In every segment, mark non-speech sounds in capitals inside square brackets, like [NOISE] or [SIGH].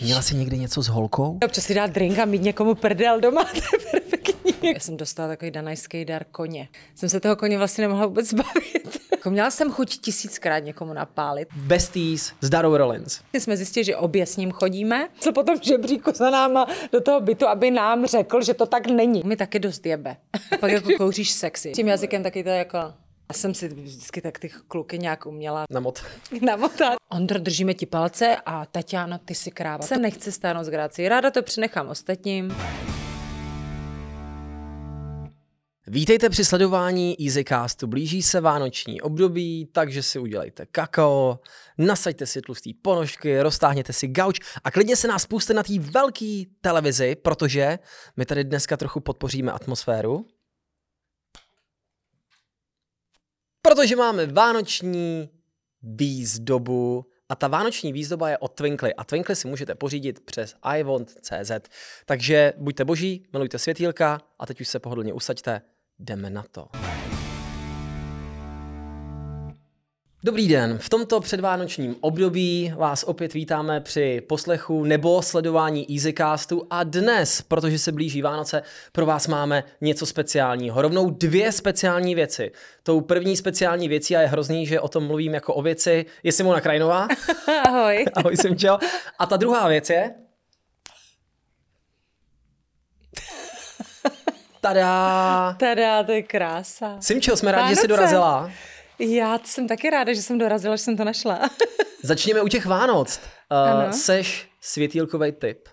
Měla jsi někdy něco s holkou? Občas si dát drink a mít někomu prdel doma, [LAUGHS] to je perfektní. Já jsem dostala takový danajský dar koně. Jsem se toho koně vlastně nemohla vůbec zbavit. Jako měla jsem chuť tisíckrát někomu napálit. Besties s Darou Rollins. My jsme zjistili, že obě s ním chodíme. Co potom žebříku za náma do toho bytu, aby nám řekl, že to tak není. Mi taky dost jebe. Pak jako kouříš sexy. Tím jazykem taky to jako já jsem si vždycky tak ty kluky nějak uměla Namot. [LAUGHS] namotat. Ondro, držíme ti palce a Tatiana, ty si kráva. Se nechce stáhnout z gráci. Ráda to přenechám ostatním. Vítejte při sledování EasyCastu. Blíží se vánoční období, takže si udělejte kakao, nasaďte si tlustý ponožky, roztáhněte si gauč a klidně se nás puste na té velké televizi, protože my tady dneska trochu podpoříme atmosféru. Protože máme vánoční výzdobu a ta vánoční výzdoba je od Twinkly a Twinkly si můžete pořídit přes iWant.cz. Takže buďte boží, milujte světýlka a teď už se pohodlně usaďte, jdeme na to. Dobrý den, v tomto předvánočním období vás opět vítáme při poslechu nebo sledování EasyCastu a dnes, protože se blíží Vánoce, pro vás máme něco speciálního. Rovnou dvě speciální věci. Tou první speciální věcí, a je hrozný, že o tom mluvím jako o věci, je Simona Krajnová. [LAUGHS] Ahoj. [LAUGHS] Ahoj Simčo. A ta druhá věc je... [LAUGHS] Tada! Tada, to je krása. Simčo, jsme rádi, že jsi dorazila. Já jsem taky ráda, že jsem dorazila, že jsem to našla. [LAUGHS] Začněme u těch Vánoc. Uh, Ano. seš světýlkový typ.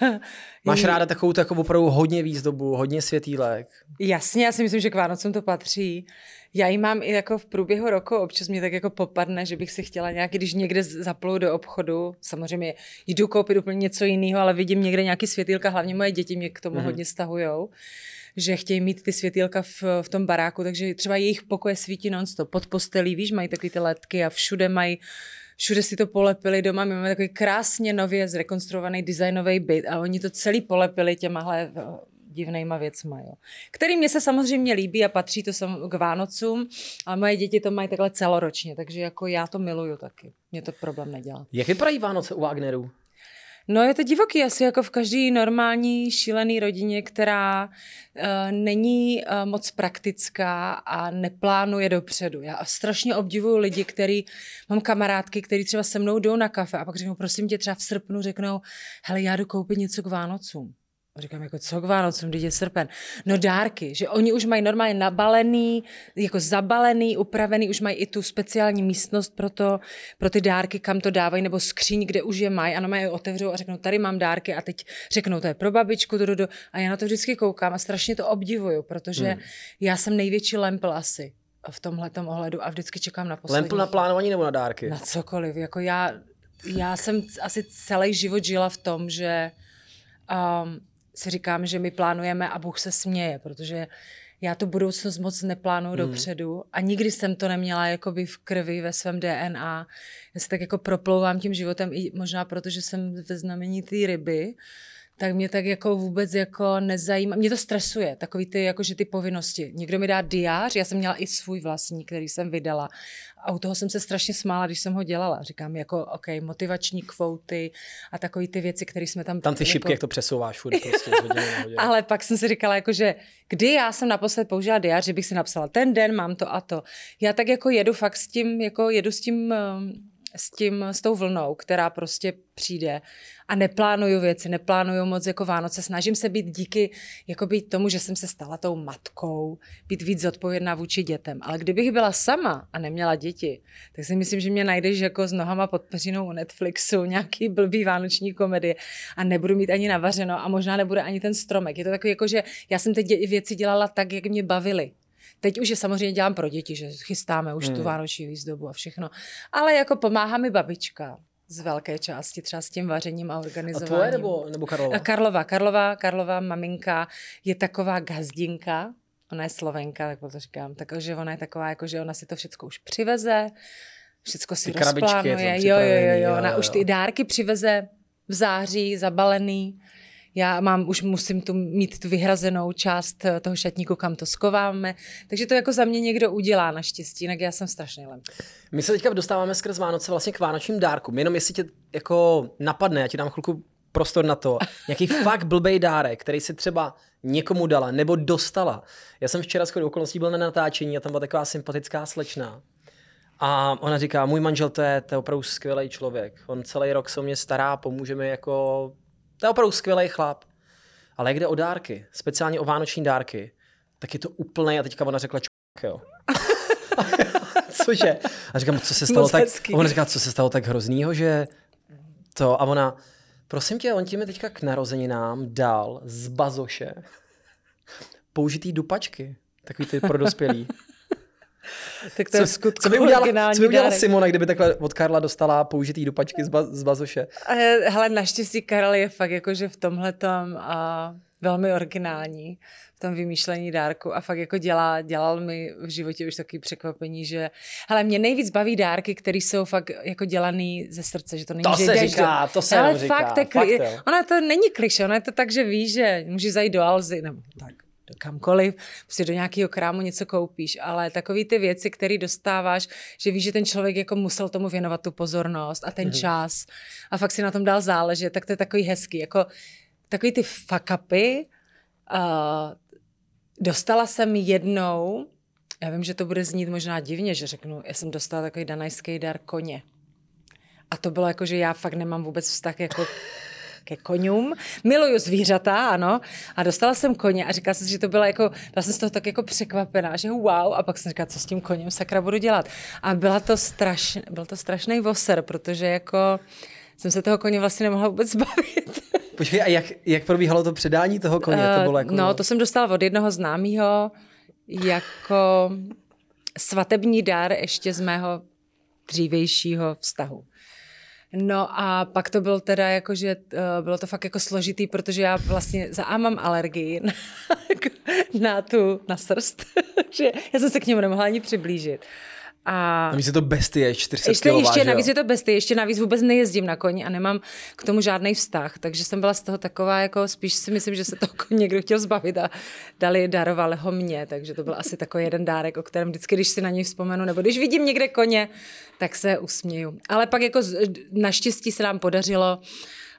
[LAUGHS] Máš ráda takovou, takovou opravdu hodně výzdobu, hodně světýlek. Jasně, já si myslím, že k Vánocům to patří. Já ji mám i jako v průběhu roku, občas mě tak jako popadne, že bych si chtěla nějak, když někde z- zaplu do obchodu, samozřejmě jdu koupit úplně něco jiného, ale vidím někde nějaký světýlka, hlavně moje děti mě k tomu mm-hmm. hodně stahujou že chtějí mít ty světýlka v, v tom baráku, takže třeba jejich pokoje svítí non-stop. Pod postelí, víš, mají takový ty ledky a všude mají všude si to polepili doma, my máme takový krásně nově zrekonstruovaný designový byt a oni to celý polepili těmahle eh, divnýma věcma, jo. Který mě se samozřejmě líbí a patří to sam- k Vánocům, ale moje děti to mají takhle celoročně, takže jako já to miluju taky. Mě to problém nedělá. Jak vypadají Vánoce u Wagnerů? No je to divoký, asi jako v každé normální šílený rodině, která uh, není uh, moc praktická a neplánuje dopředu. Já strašně obdivuju lidi, který, mám kamarádky, který třeba se mnou jdou na kafe a pak řeknou, prosím tě, třeba v srpnu řeknou, hele, já jdu koupit něco k Vánocům. Říkám, jako co k Vánocům, když je srpen? No dárky, že oni už mají normálně nabalený, jako zabalený, upravený, už mají i tu speciální místnost pro, to, pro ty dárky, kam to dávají, nebo skříň, kde už je mají a normálně je otevřou a řeknou, tady mám dárky a teď řeknou, to je pro babičku, do, do, do. a já na to vždycky koukám a strašně to obdivuju, protože hmm. já jsem největší lempl asi v tomhle ohledu a vždycky čekám na poslední. Lempl na plánování nebo na dárky? Na cokoliv. Jako já, já jsem asi celý život žila v tom, že um, si říkám, že my plánujeme a Bůh se směje, protože já tu budoucnost moc neplánuju hmm. dopředu a nikdy jsem to neměla jakoby v krvi, ve svém DNA. Já se tak jako proplouvám tím životem i možná proto, že jsem ve znamení té ryby, tak mě tak jako vůbec jako nezajímá. Mě to stresuje, takový ty, jako že ty povinnosti. Někdo mi dá diář, já jsem měla i svůj vlastní, který jsem vydala. A u toho jsem se strašně smála, když jsem ho dělala. Říkám, jako, OK, motivační kvóty a takové ty věci, které jsme tam... Tam ty jako, šipky, jak to přesouváš furt prostě [LAUGHS] ale pak jsem si říkala, jako, že kdy já jsem naposled použila diář, že bych si napsala ten den, mám to a to. Já tak jako jedu fakt s tím, jako jedu s tím, um, s tím, s tou vlnou, která prostě přijde a neplánuju věci, neplánuju moc jako Vánoce. Snažím se být díky jako být tomu, že jsem se stala tou matkou, být víc zodpovědná vůči dětem. Ale kdybych byla sama a neměla děti, tak si myslím, že mě najdeš jako s nohama pod peřinou u Netflixu, nějaký blbý vánoční komedie a nebudu mít ani navařeno a možná nebude ani ten stromek. Je to takový jako, že já jsem ty věci dělala tak, jak mě bavily. Teď už je samozřejmě dělám pro děti, že chystáme už hmm. tu vánoční výzdobu a všechno. Ale jako pomáhá mi babička z velké části, třeba s tím vařením a A organizováním. tvoje nebo, nebo Karlova? A Karlova, Karlova, Karlova maminka je taková gazdinka, ona je slovenka, tak to říkám, takže ona je taková, jako že ona si to všechno už přiveze, všechno si Ty rozplánuje, jo, jo, jo, jo, ona jo, už jo. ty dárky přiveze v září, zabalený, já mám, už musím tu mít tu vyhrazenou část eh, toho šatníku, kam to skováme. Takže to jako za mě někdo udělá naštěstí, jinak já jsem strašný lem. My se teďka dostáváme skrz Vánoce vlastně k vánočním dárkům. Jenom jestli tě jako napadne, já ti dám chvilku prostor na to, [LAUGHS] nějaký fakt blbej dárek, který si třeba někomu dala nebo dostala. Já jsem včera shodou okolností byl na natáčení a tam byla taková sympatická slečna. A ona říká, můj manžel to je, to je opravdu skvělý člověk. On celý rok se o mě stará, pomůže mi jako... To je opravdu skvělý chlap. Ale jak jde o dárky, speciálně o vánoční dárky, tak je to úplný, a teďka ona řekla čuk, jo. [LAUGHS] Cože? A říkám, co se stalo Moc tak... hezký. Ona říká, co se stalo tak hroznýho, že to... A ona, prosím tě, on ti mi teďka k narozeninám dal z bazoše použitý dupačky. Takový ty pro dospělý. [LAUGHS] Tak to je v co, skutku co by udělala, co by udělala dárek. Simona, kdyby takhle od Karla dostala použitý dupačky z, ba, z bazoše? Hele, naštěstí Karel je fakt jakože v tomhle tom velmi originální v tom vymýšlení dárku a fakt jako dělá, dělal mi v životě už takový překvapení, že hele, mě nejvíc baví dárky, které jsou fakt jako dělaný ze srce, že to není, To že se říká, do... to se ale jenom říká, fakt, je fakt, jo. ona to není kliše, ona je to tak, že víš, že můžeš zajít do Alzy, nebo tak do kamkoliv, prostě do nějakého krámu něco koupíš, ale takový ty věci, které dostáváš, že víš, že ten člověk jako musel tomu věnovat tu pozornost a ten Mhm. čas a fakt si na tom dál záležet, tak to je takový hezký, jako takový ty fuck upy, uh, dostala jsem jednou, já vím, že to bude znít možná divně, že řeknu, já jsem dostala takový danajský dar koně. A to bylo jako, že já fakt nemám vůbec vztah jako ke koňům. Miluju zvířata, ano. A dostala jsem koně a říkala jsem si, že to bylo jako, byla jsem z toho tak jako překvapená, že wow. A pak jsem říkala, co s tím koněm sakra budu dělat. A byla to strašný, byl to strašný voser, protože jako jsem se toho koně vlastně nemohla vůbec [LAUGHS] zbavit. Počkej, a jak, jak probíhalo to předání toho koně? To bylo jako... Eh, No, to jsem dostala od jednoho známého jako svatební dar ještě z mého dřívějšího vztahu. No a pak to bylo teda jako, že uh, bylo to fakt jako složitý, protože já vlastně za A mám alergii [LAUGHS] na, na tu, na srst, [LAUGHS] že já jsem se k němu nemohla ani přiblížit. A mi se to bestie, 400 ještě, kilová, ještě navíc je to besty, ještě navíc vůbec nejezdím na koni a nemám k tomu žádný vztah, takže jsem byla z toho taková, jako spíš si myslím, že se toho koně někdo chtěl zbavit a dali, darovali ho mě, takže to byl asi takový jeden dárek, o kterém vždycky, když si na něj vzpomenu, nebo když vidím někde koně, tak se usměju. Ale pak jako naštěstí se nám podařilo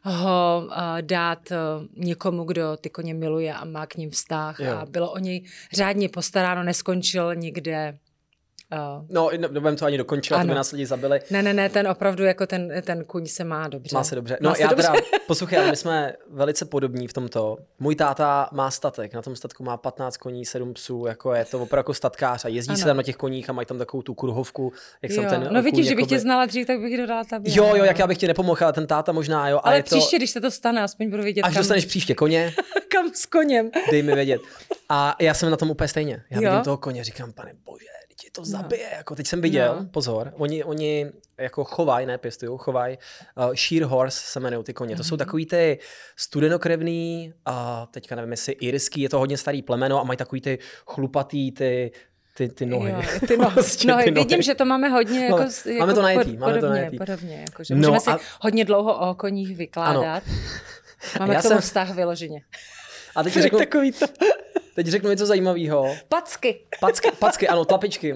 ho uh, dát uh, někomu, kdo ty koně miluje a má k ním vztah Jo. a bylo o něj řádně postaráno, neskončil nikde uh, No, ne- nebudem to ani dokončit, to by Ano. nás lidi zabili. ne, ne, ne, ten opravdu jako ten, ten kuň se má dobře. Má se dobře. No Má se já dobře. teda, [LAUGHS] poslouchej, my jsme velice podobní v tomto. Můj táta má statek, na tom statku má 15 koní, 7 psů, jako je to opravdu jako statkář a jezdí Ano. se tam na těch koních a mají tam takovou tu kruhovku, jak jsem jo. ten no vidíš, kůň že bych jakoby- tě znala dřív, tak bych dodala tabě. Jo, jo, jak já bych ti nepomohl, ale ten táta možná, jo. Ale je to, příště, když se to stane, aspoň budu vědět, až kam, dostaneš příště koně, [LAUGHS] kam s koněm. dej mi vědět. A já jsem na tom úplně stejně. Já Jo? vidím toho koně, říkám, pane bože, teď je to zabije. Jako teď jsem viděl, No. pozor, oni, oni jako chovají, ne pěstují, chovají, uh, sheer horse se jmenují ty koně. To Mhm. jsou takový ty studenokrevný, a teďka nevím, jestli irský, je to hodně starý plemeno a mají takový ty chlupatý, ty, ty, ty nohy. Jo, ty [LAUGHS] no, Prostě nohy. ty Vidím, že to máme hodně jako, Máme- s- máme jako to najetý, pod- máme to podobně, najetý. podobně, jako, že No můžeme si a- hodně dlouho o koních vykládat. [LAUGHS] Máme Já k tomu jsem- vztah vyloženě. A teď [LAUGHS] řeknu, Takový to. Teď řeknu něco zajímavého. Packy. Packy, packy, ano, tlapičky.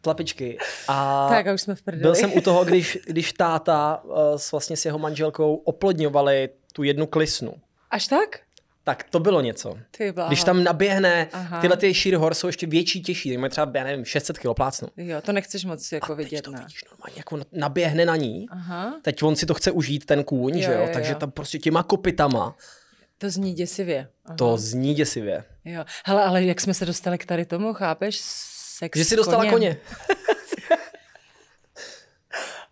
Tlapičky. A Tak a už jsme v prdeli. byl jsem u toho, když, když táta uh, s, vlastně s jeho manželkou oplodňovali tu jednu klisnu. Až tak? Tak to bylo něco. Ty bláho. Když tam naběhne, Aha. tyhle ty sheer horse jsou ještě větší, těžší, mají třeba, já nevím, 600 kg plácnu. Jo, to nechceš moc jako A vidět, to ne? vidíš normálně, jak on naběhne na ní. Aha, Teď on si to chce užít, ten kůň, Jo, že jo? jo, Takže jo. tam prostě těma kopitama, to zní děsivě. Aha. to zní děsivě. Jo. Hele, ale jak jsme se dostali k tady tomu, chápeš? Sex Že s si dostala koněm. koně. [LAUGHS]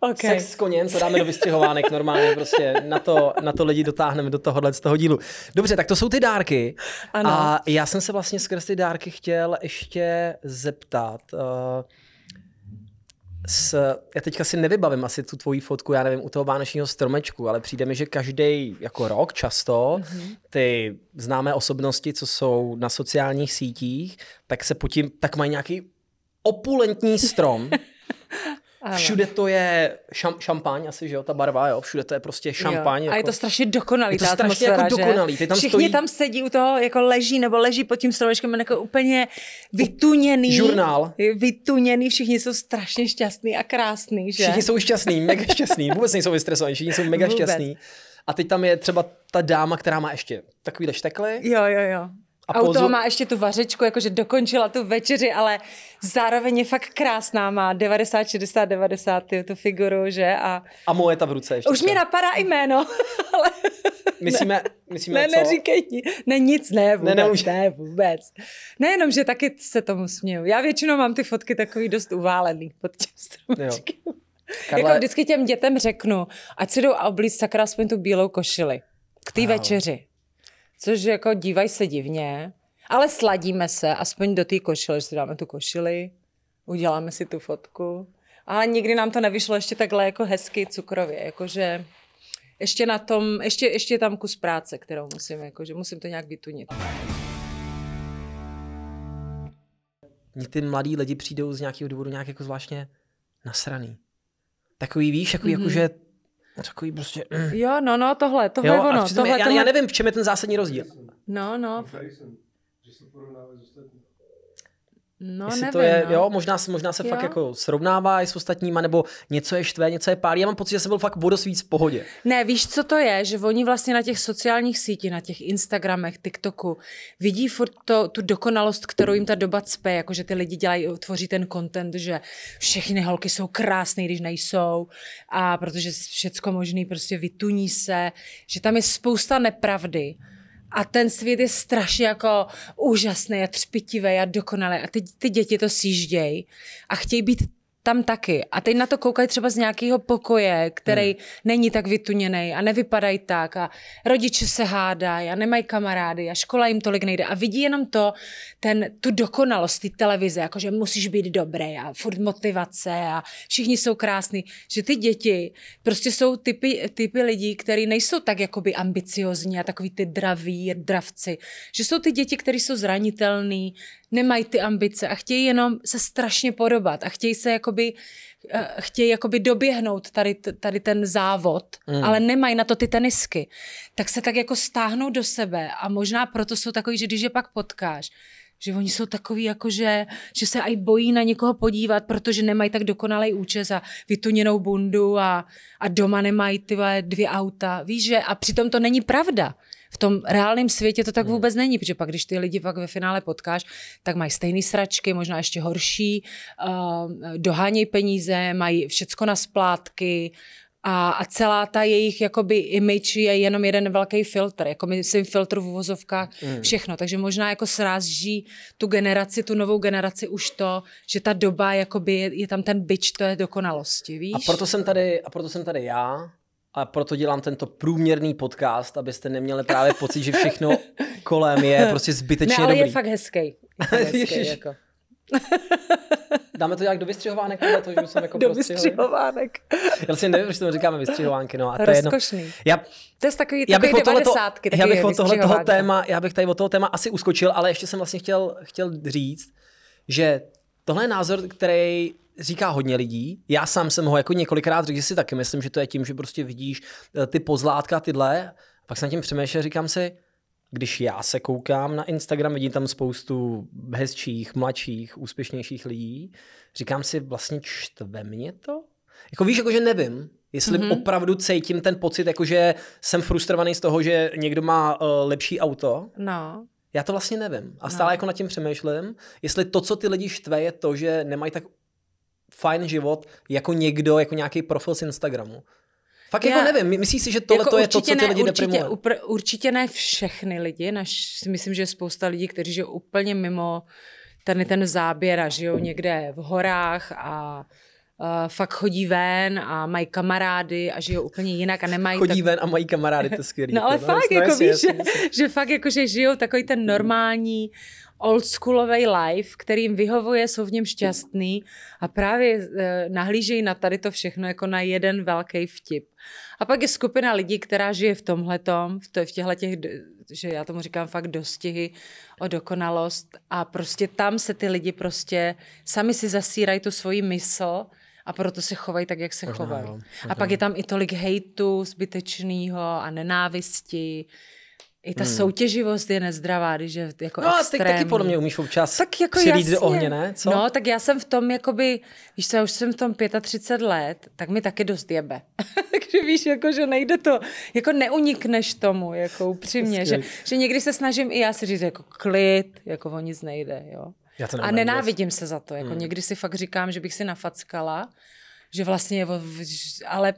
Okay. Sex s koněm, to dáme do vystřihovánek normálně, prostě na to, na to lidi dotáhneme do tohohle z toho dílu. Dobře, tak to jsou ty dárky. Ano. A já jsem se vlastně skrz ty dárky chtěl ještě zeptat. Uh, s, já teďka si nevybavím asi tu tvoji fotku, já nevím, u toho vánočního stromečku, ale přijde mi, že každý jako rok často Mhm. ty známé osobnosti, co jsou na sociálních sítích, tak se potím, tak mají nějaký opulentní strom. [LAUGHS] Ano. Všude to je šam, šampaň asi, že jo, ta barva, jo, všude to je prostě šampaň. Jo. Jako... A je to strašně dokonalý, Je to strašně jako dokonalý. Ty tam Všichni stojí- tam sedí u toho, jako leží, nebo leží pod tím stromečkem, jako úplně vytuněný. Žurnál. Vytuněný, všichni jsou strašně šťastný a krásný, že? Všichni jsou šťastní, mega šťastní, vůbec nejsou vystresovaní, všichni jsou mega Vůbec. šťastní. A teď tam je třeba ta dáma, která má ještě takovýhle štekly. Jo, jo, jo. A A, u pozu- toho má ještě tu vařečku, jakože dokončila tu večeři, ale zároveň je fakt krásná, má 90, 60, 90 ty, tu figuru, že? A A moje ta v ruce ještě. už mě napadá i jméno, [LAUGHS] ale Myslíme, myslíme ne, co? neříkej ni- ne, nic, ne, vůbec, Ne, ne, nemůže. ne, vůbec. Nejenom, že taky se tomu směju. Já většinou mám ty fotky takový dost uválený pod tím stromečkem. Karle, Jako vždycky těm dětem řeknu, ať si jdou a oblíct sakra aspoň tu bílou košili. K té Wow. večeři. Což jako dívají se divně, ale sladíme se aspoň do té košile, že si dáme tu košili, uděláme si tu fotku. Ale nikdy nám to nevyšlo ještě takhle jako hezky cukrově, jakože ještě na tom, ještě, ještě je tam kus práce, kterou musím, jakože musím to nějak vytunit. Mně ty mladí lidi přijdou z nějakého důvodu nějak jako zvláštně nasraný. Takový, víš, Mhm. mm-hmm. jakože, takový prostě... Mm. Jo, no, no, tohle, tohle Jo, je ono. Tohle, já, tohle, já nevím, v čem je ten zásadní rozdíl. No, no, že se porovnávají s ostatními. No Jestli nevím, to je, no. jo, možná, se- možná se Jo. fakt jako srovnává i s ostatníma, nebo něco je štve, něco je pálí. Já mám pocit, že jsem byl fakt o dost víc v pohodě. Ne, víš, co to je? Že oni vlastně na těch sociálních sítích, na těch Instagramech, TikToku, vidí furt to, tu dokonalost, kterou jim ta doba cpe, jako že ty lidi dělají, tvoří ten content, že všechny holky jsou krásné, když nejsou a protože všecko možný prostě vytuní se, že tam je spousta nepravdy. A ten svět je strašně jako úžasný a třpitivý a dokonalý. A teď ty děti to sjíždějí a chtějí být tam taky. A teď na to koukají třeba z nějakého pokoje, který hmm. není tak vytuněný a nevypadají tak a rodiče se hádají a nemají kamarády a škola jim tolik nejde a vidí jenom to, ten, tu dokonalost té televize, jakože musíš být dobrý a furt motivace a všichni jsou krásní, že ty děti prostě jsou typy, typy lidí, který nejsou tak jakoby ambiciozní a takový ty draví, dravci, že jsou ty děti, které jsou zranitelný, nemají ty ambice a chtějí jenom se strašně podobat a chtějí se jakoby eh, chtějí jakoby doběhnout tady, tady ten závod, Mm. ale nemají na to ty tenisky, tak se tak jako stáhnou do sebe a možná proto jsou takový, že když je pak potkáš, že oni jsou takový jako, že, že se aj bojí na někoho podívat, protože nemají tak dokonalý účes a vytuněnou bundu a, a doma nemají ty dvě auta. Víš, že a přitom to není pravda. V tom reálném světě to tak vůbec není, protože pak, když ty lidi pak ve finále potkáš, tak mají stejné sračky, možná ještě horší, uh, dohánějí peníze, mají všecko na splátky, a, a celá ta jejich jakoby image je jenom jeden velký filtr, jako myslím filtr v uvozovkách, mm. všechno. Takže možná jako sráží tu generaci, tu novou generaci už to, že ta doba jakoby je, je tam ten byč té dokonalosti, víš? A proto jsem tady, a proto jsem tady já, a proto dělám tento průměrný podcast, abyste neměli právě [LAUGHS] pocit, že všechno kolem je prostě ne, zbytečně ale dobrý. je [LAUGHS] fakt hezký. Je fakt hezký jako. Dáme to nějak do vystřihovánek, tohle, to, že jsem jako Do prostřihovali? vystřihovánek. Já vlastně nevím, že tomu říkáme vystřihovánky, no a to je jedno. Rozkošný. Já, To je takový, já bych takový devadesátky. já bych od tohle toho téma, já bych tady od toho téma asi uskočil, ale ještě jsem vlastně chtěl, chtěl říct, že tohle je názor, který říká hodně lidí. Já sám jsem ho jako několikrát řekl, že si taky myslím, že to je tím, že prostě vidíš eh, ty pozlátka, tyhle. Pak jsem nad tím přemýšlel, říkám si, když já se koukám na Instagram, vidím tam spoustu hezčích, mladších, úspěšnějších lidí, říkám si, vlastně čtve mě to? Jako víš, jakože nevím, jestli mm-hmm. opravdu cítím ten pocit, jakože jsem frustrovaný z toho, že někdo má uh, lepší auto. No. Já to vlastně nevím. A stále No. jako nad tím přemýšlím, jestli to, co ty lidi štve, je to, že nemají tak fajn život jako někdo, jako nějaký profil z Instagramu. Fakt Já- jako nevím, myslíš si, že tohle to je to, co ty ne, lidi určitě, deprimuje? upr, určitě ne všechny lidi, naš, si myslím, že je spousta lidí, kteří žijou úplně mimo ten, ten záběr a žijou někde v horách a uh, fakt chodí ven a mají kamarády a žijou úplně jinak a nemají Chodí tak... ven a mají kamarády, to je skvělý. [LAUGHS] No ale to, fakt, no, jako jasně, víš, jasně, že, že fakt jako, že žijou takový ten normální oldschoolový life, který jim vyhovuje, jsou v něm šťastný a právě eh, nahlížejí na tady to všechno jako na jeden velký vtip. A pak je skupina lidí, která žije v tomhletom, v, to, v těchto těch, že já tomu říkám fakt dostihy o dokonalost a prostě tam se ty lidi prostě sami si zasírají tu svoji mysl A proto se chovají tak, jak se chovají. jo, A pak je tam i tolik hejtu zbytečného a nenávisti. I ta Hmm. soutěživost je nezdravá, když je jako No a ty extrémní. taky podle mě umíš občas Tak jako přilít jasně. do ohně, ne? Co? No, tak já jsem v tom, jakoby, víš co, já už jsem v tom 35 let, tak mi taky dost jebe. [LAUGHS] Takže víš, jako, že nejde to, jako neunikneš tomu, jako upřímně, že, že někdy se snažím i já si říct, jako klid, jako o nic nejde, jo. Já to A nenávidím se za to, jako Hmm. někdy si fakt říkám, že bych si nafackala, že vlastně, ale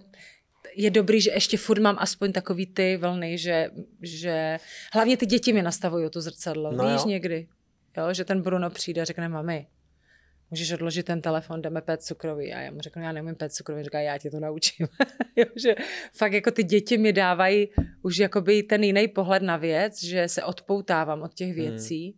je dobrý, že ještě furt mám aspoň takový ty vlny, že, že hlavně ty děti mi nastavují to zrcadlo, No víš jo. někdy, jo, že ten Bruno přijde a řekne, mami, můžeš odložit ten telefon, jdeme pét cukroví. A já mu řeknu, já neumím pét cukroví, říká, já tě to naučím. [LAUGHS] jo, že fakt jako ty děti mi dávají už jakoby ten jiný pohled na věc, že se odpoutávám od těch věcí,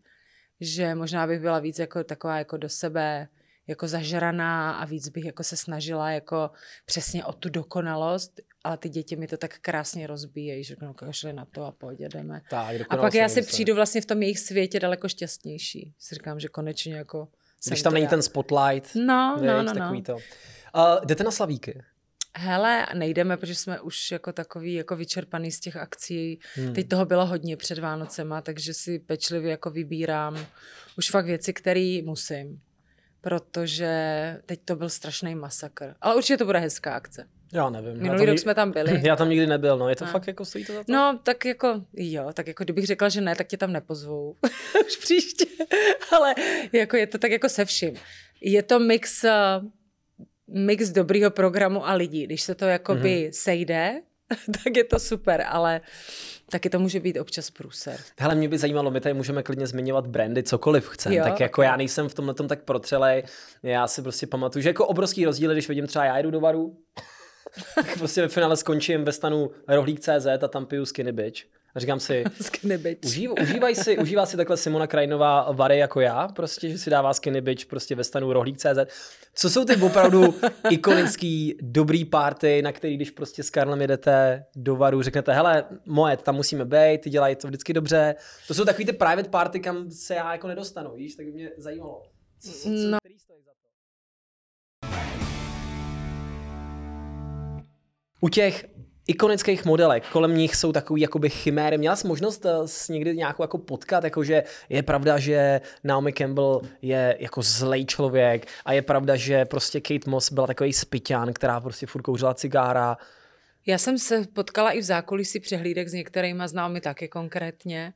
že možná bych byla víc jako taková jako do sebe jako zažraná a víc bych jako se snažila jako přesně o tu dokonalost, ale ty děti mi to tak krásně rozbíjejí, že no, kašli na to a pojď, jdeme. Tak, A pak já si přijdu vlastně v tom jejich světě daleko šťastnější. Si říkám, že konečně jako Když tam není ten spotlight, No, viď, no, no, takový no. to. Uh, jdete na Slavíky? Hele, nejdeme, protože jsme už jako takový jako vyčerpaný z těch akcí. Hmm. Teď toho bylo hodně před Vánocema, takže si pečlivě jako vybírám už fakt věci, které musím. Protože teď to byl strašný masakr. Ale určitě to bude hezká akce. Já nevím. Minulý rok jsme tam byli. [LAUGHS] Já tam nikdy nebyl, no. Je to Ne. fakt jako stojí to za to? No, tak jako, jo, tak jako kdybych řekla, že ne, tak tě tam nepozvou. [LAUGHS] Už příště. [LAUGHS] Ale jako je to tak jako se vším. Je to mix, eh, mix dobrýho programu a lidí. Když se to jakoby Mhm. mm-hmm. sejde, tak je to super, ale taky to může být občas průser. Hele, mě by zajímalo, my tady můžeme klidně zmiňovat brandy, cokoliv chceme. Tak jako já nejsem v tomhle tak protřelej. Já si prostě pamatuju, že jako obrovský rozdíl, když vidím třeba já jdu do varu, [LAUGHS] tak prostě ve finále skončím ve stanu rohlík.cz a tam piju skinny bitch. A říkám si, [LAUGHS] Skinny bitch. Užív, užívaj si, užívá si takhle Simona Krajinová vary jako já, prostě, že si dává skinny bitch prostě ve stanu rohlík.cz. Co jsou ty opravdu [LAUGHS] ikonický dobrý party, na který když prostě s Karlem jedete do varu, řeknete, hele, moje, tam musíme být, ty dělají to vždycky dobře. To jsou takový ty private party, kam se já jako nedostanu, víš, tak by mě zajímalo. Co, co, co, No. který stojí za to? U těch ikonických modelek, kolem nich jsou takový jakoby chiméry. Měla jsi možnost eh, s někdy nějakou jako potkat, jakože je pravda, že Naomi Campbell je jako zlej člověk a je pravda, že prostě Kate Moss byla takový spiťán, která prostě furt kouřila cigára. Já jsem se potkala i v zákulisí přehlídek s některýma známy taky konkrétně.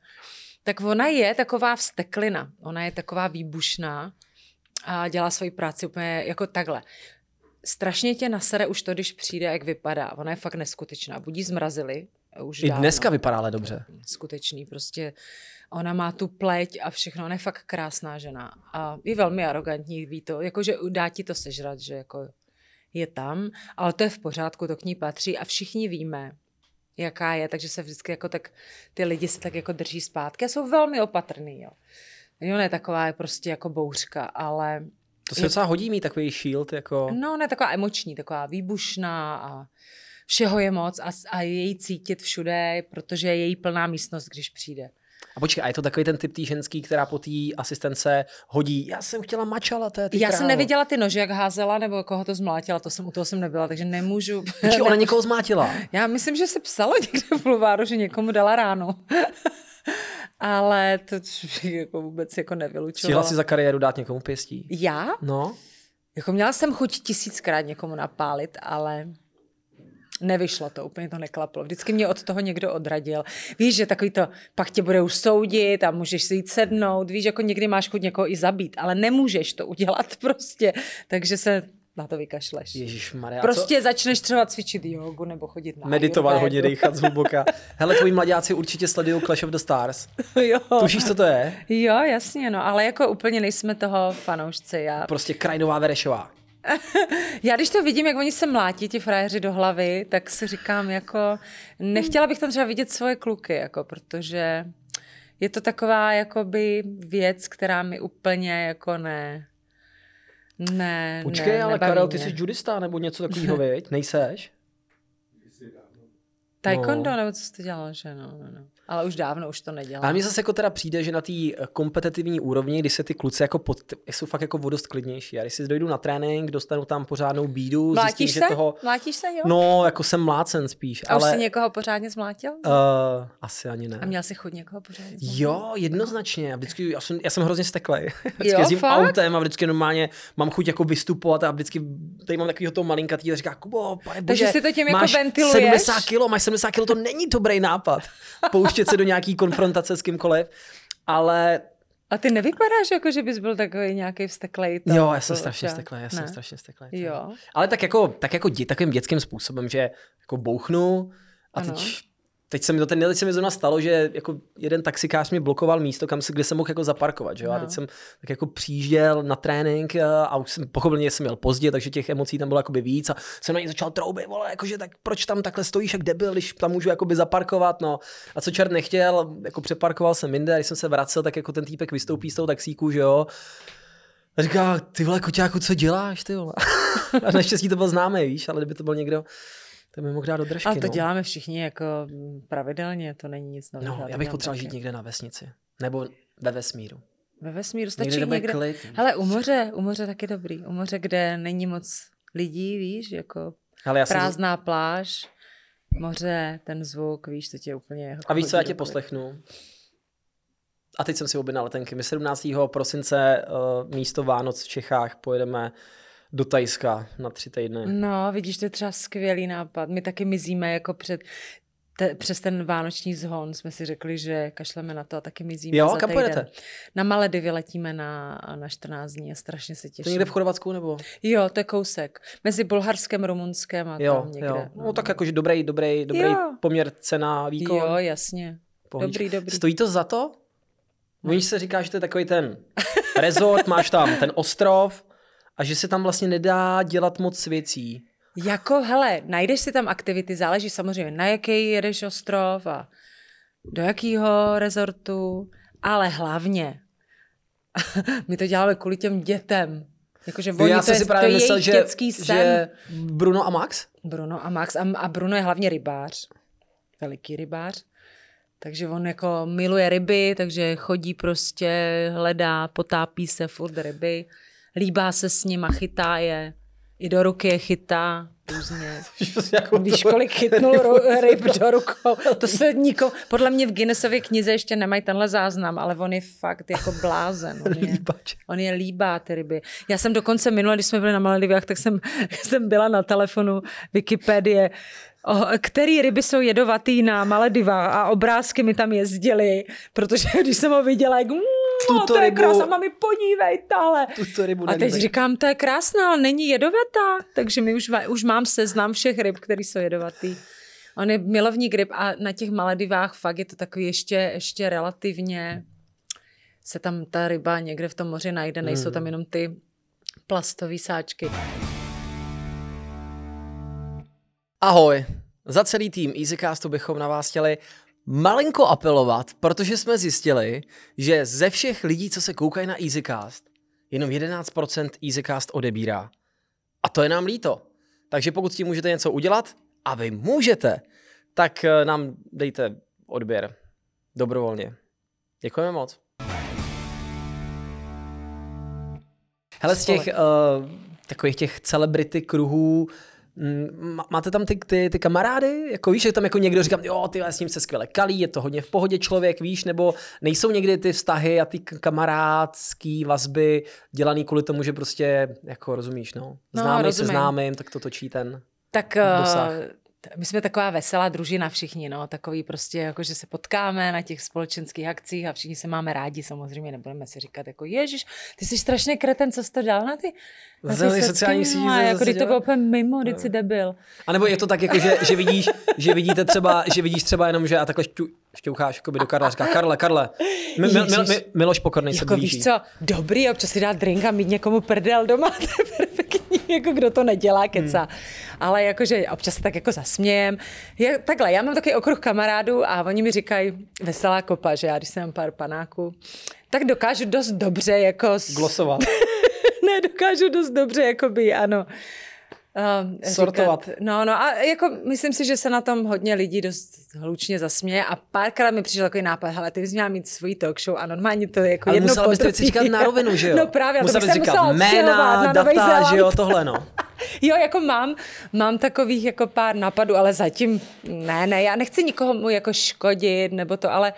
Tak ona je taková vsteklina. Ona je taková výbušná a dělá svoji práci úplně jako takhle. Strašně tě nasere už to, když přijde, jak vypadá. Ona je fakt neskutečná. Budí zmrazili. Už I dávno. dneska vypadá ale dobře. Skutečný, prostě ona má tu pleť a všechno, ona je fakt krásná žena. A je velmi arrogantní, ví to, jakože dá ti to sežrat, že jako je tam, ale to je v pořádku, to k ní patří a všichni víme, jaká je, takže se vždycky jako tak, ty lidi se tak jako drží zpátky a jsou velmi opatrný, jo. Ona je taková je prostě jako bouřka, ale To se docela hodí mít takový shield, jako... no, je taková emoční, taková výbušná a všeho je moc a, a je jí cítit všude, protože je její plná místnost, když přijde. A počkej, a je to takový ten typ tý ženský, která po té asistence hodí, já jsem chtěla mačala, je ty Já krávo." jsem neviděla ty nože, jak házela, nebo koho to zmlátila, to jsem, u toho jsem nebyla, takže nemůžu. Počkej, ona [LAUGHS] někoho zmátila. Já myslím, že se psalo někde v bulváru, že někomu dala ránu. [LAUGHS] Ale to jako vůbec jako Stihla nevylučovala. si za kariéru dát někomu pěstí. Já? No, Jako měla jsem chuť tisíckrát někomu napálit, ale nevyšlo to, úplně to neklaplo. Vždycky mě od toho někdo odradil. Víš, že takový to, pak tě bude už soudit a můžeš si jít sednout. Víš, jako někdy máš chuť někoho i zabít, ale nemůžeš to udělat [LAUGHS] prostě. Takže se na to vykašleš. Ježíš Maria. Prostě začneš třeba cvičit jogu nebo chodit na Meditovat ajurvédu. hodně, dýchat zhluboka. Hele, tvoji mladáci určitě sledují Clash of the Stars. [LAUGHS] jo. Tušíš, co to je? jo, jasně, no, ale jako úplně nejsme toho fanoušci. Já, Prostě Krajinová Verešová. [LAUGHS] já když to vidím, jak oni se mlátí, ti frajeři do hlavy, tak si říkám, jako, nechtěla bych tam třeba vidět svoje kluky, jako, protože je to taková jakoby věc, která mi úplně jako ne, ne, Počkej, ne, ale nebaví Karel, ty jsi judista nebo něco takového, [LAUGHS] viď? Nejseš? Taekwondo, No. nebo co jste dělal, že no, no, no. Ale už dávno už to nedělám. Ale mně zase jako teda přijde, že na té eh, kompetitivní úrovni, kdy se ty kluci jako pod, jsou fakt jako o dost klidnější. A když si dojdu na trénink, dostanu tam pořádnou bídu, zjistím, Mlátíš že se? toho... Mlátíš se, jo? No, jako jsem mlácen spíš, A už ale jsi někoho pořádně zmlátil? uh, asi ani ne. A měl jsi chuť někoho pořádně zmlátit? Jo, jednoznačně. A vždycky, já jsem, já jsem hrozně steklej. [LAUGHS] Vždycky Jo, jezdím fakt? autem a vždycky normálně mám chuť jako vystupovat a vždycky tady mám takovýho toho malinkatýho a říká, Kubo, pane Takže bože, si to tím jako máš ventiluješ? 70 kilo, máš 70 kilo, to není dobrý nápad. [LAUGHS] Pouštět se do nějaký konfrontace s kýmkoliv. Ale A ty nevypadáš jako, že bys byl takový nějaký vzteklej. to- jo, já jsem to- strašně že- steklej, já ne. jsem strašně steklej. Jo. Ale tak jako, tak jako dě, takovým dětským způsobem, že jako bouchnu a Ano. teď, teď se mi to ten, teď se mi zrovna stalo, že jako jeden taxikář mi blokoval místo, kam se, kde jsem mohl jako zaparkovat, že jo? A No. teď jsem tak jako přijížděl na trénink eh, a už jsem pochopitelně jsem měl pozdě, takže těch emocí tam bylo jakoby víc a jsem na ně začal troubit, vole, jakože tak proč tam takhle stojíš, jak debil, když tam můžu jakoby zaparkovat, no. A co čert nechtěl, jako přeparkoval jsem jinde, a když jsem se vracel, tak jako ten týpek vystoupí z toho taxíku, že jo? A říká, ty vole, koťáku, co děláš, ty vole? [LAUGHS] A naštěstí to byl známý, víš, ale kdyby to byl někdo, to by mohl dát do držky. Ale to no. děláme všichni jako mm, pravidelně, to není nic nového. No, já bych potřeboval žít někde na vesnici. Nebo ve vesmíru. Ve vesmíru stačí Někde, někde. klid. Hele, u moře, u moře taky dobrý. U moře, kde není moc lidí, víš, jako Ale já jsem... prázdná pláž, moře, ten zvuk, víš, to tě úplně... Jako A víš, co já tě do klidu. poslechnu? A teď jsem si objednal letenky. My 17. prosince uh, místo Vánoc v Čechách pojedeme do Tajska na tři týdny. No, vidíš, to je třeba skvělý nápad. My taky mizíme jako před, te, přes ten vánoční zhon. Jsme si řekli, že kašleme na to a taky mizíme Jo, za kam týden. pojedete? Na Maledivy letíme na, na 14 dní a strašně se To těším. někde v Chorvatsku nebo? Jo, to je kousek. Mezi Bulharskem, Rumunskem a Jo, tam někde. jo. No, tak jakože dobrý, dobrý, dobrý Jo. poměr cena, výkon. Jo, jasně. Pohodička. Dobrý, dobrý. Stojí to za to? Oni se říká, že to je takový ten [LAUGHS] resort, máš tam ten ostrov a že se tam vlastně nedá dělat moc věcí. Jako, hele, najdeš si tam aktivity, záleží samozřejmě na jaký jedeš ostrov a do jakého rezortu, ale hlavně [LAUGHS] my to děláme kvůli těm dětem. Jakože oni, Já to jsem je, si právě to myslel, že, dětský sen. že Bruno a Max? Bruno a Max. A, a Bruno je hlavně rybář. Veliký rybář. Takže on jako miluje ryby, takže chodí prostě, hledá, potápí se furt ryby. Líbá se s nima, chytá je. I do ruky je chytá. Různě. [LAUGHS] Jako Víš, to- kolik chytnul ru- [LAUGHS] ryb do rukou? To se niko, podle mě v Guinnessově knize ještě nemají tenhle záznam, ale on je fakt jako blázen. On je, on je líbá ty ryby. Já jsem dokonce minule, když jsme byli na Maledivách, tak jsem, [LAUGHS] jsem byla na telefonu Wikipedie, který ryby jsou jedovatý na Maledivách a obrázky mi tam jezdily, protože když jsem ho viděla, jak, mm, Tuto to je rybu- krása, mami, podívej, tahle. Tuto rybu A teď říkám, to je krásná, ale není jedovatá. Takže mi už, už mám seznam všech ryb, které jsou jedovatý. On je milovník ryb a na těch Maledivách fakt je to takový ještě, ještě relativně se tam ta ryba někde v tom moři najde, nejsou Hmm. tam jenom ty plastové sáčky. Ahoj, za celý tým EasyCastu bychom na vás chtěli malinko apelovat, protože jsme zjistili, že ze všech lidí, co se koukají na EasyCast, jenom 11% EasyCast odebírá. A to je nám líto. Takže pokud s tím můžete něco udělat, a vy můžete, tak eh, nám dejte odběr dobrovolně. Děkujeme moc. Hele, z těch uh, takových těch celebrity kruhů, máte tam ty, ty, ty kamarády? Jako víš, že tam jako někdo říká, jo, ty s ním se skvěle kalí, je to hodně v pohodě člověk, víš, nebo nejsou někdy ty vztahy a ty kamarádský vazby dělaný kvůli tomu, že prostě, jako rozumíš, no, No, známý se rozumím. známým, tak to točí ten. Tak Dosah. My jsme taková veselá družina všichni, no, takový prostě, jako že se potkáme na těch společenských akcích a všichni se máme rádi, samozřejmě nebudeme si říkat jako Ježíš, ty jsi strašně kreten, co jsi to dal na ty, na ty sociální no, sítě jako když to bylo úplně mimo, když jsi debil. A nebo je to tak, jako, že, že, vidíš, že vidíte třeba, že vidíš třeba jenom, že a takhle šťu, šťoucháš jakoby do Karla říká, Karle, Karle, mi, mi, mi, mi, Miloš Pokorný se Jako blíží. víš co, dobrý, občas si dát drink a mít někomu prdel doma, [LAUGHS] to je [LAUGHS] jako kdo to nedělá, kecá. Hmm. Ale jakože občas se tak jako zasmějem. Já, takhle, já mám takový okruh kamarádů a oni mi říkají veselá kopa, že já když jsem pár panáků, tak dokážu dost dobře jako... s- Glosovat. [LAUGHS] ne, dokážu dost dobře, jakoby, ano. Uh, Sortovat. Říkat, no, no a jako myslím si, že se na tom hodně lidí dost hlučně zasměje a párkrát mi přišel takový nápad, hele, ty bys měla mít svůj talk show a normálně to je jako Ale jedno musela věci potrpí. říkat na rovinu, že jo? [LAUGHS] No právě, to musela bych bys říkat jména, data, že jo, tohle no. [LAUGHS] Jo, jako mám, mám takových jako pár nápadů, ale zatím ne, ne, já nechci nikomu jako škodit nebo to, ale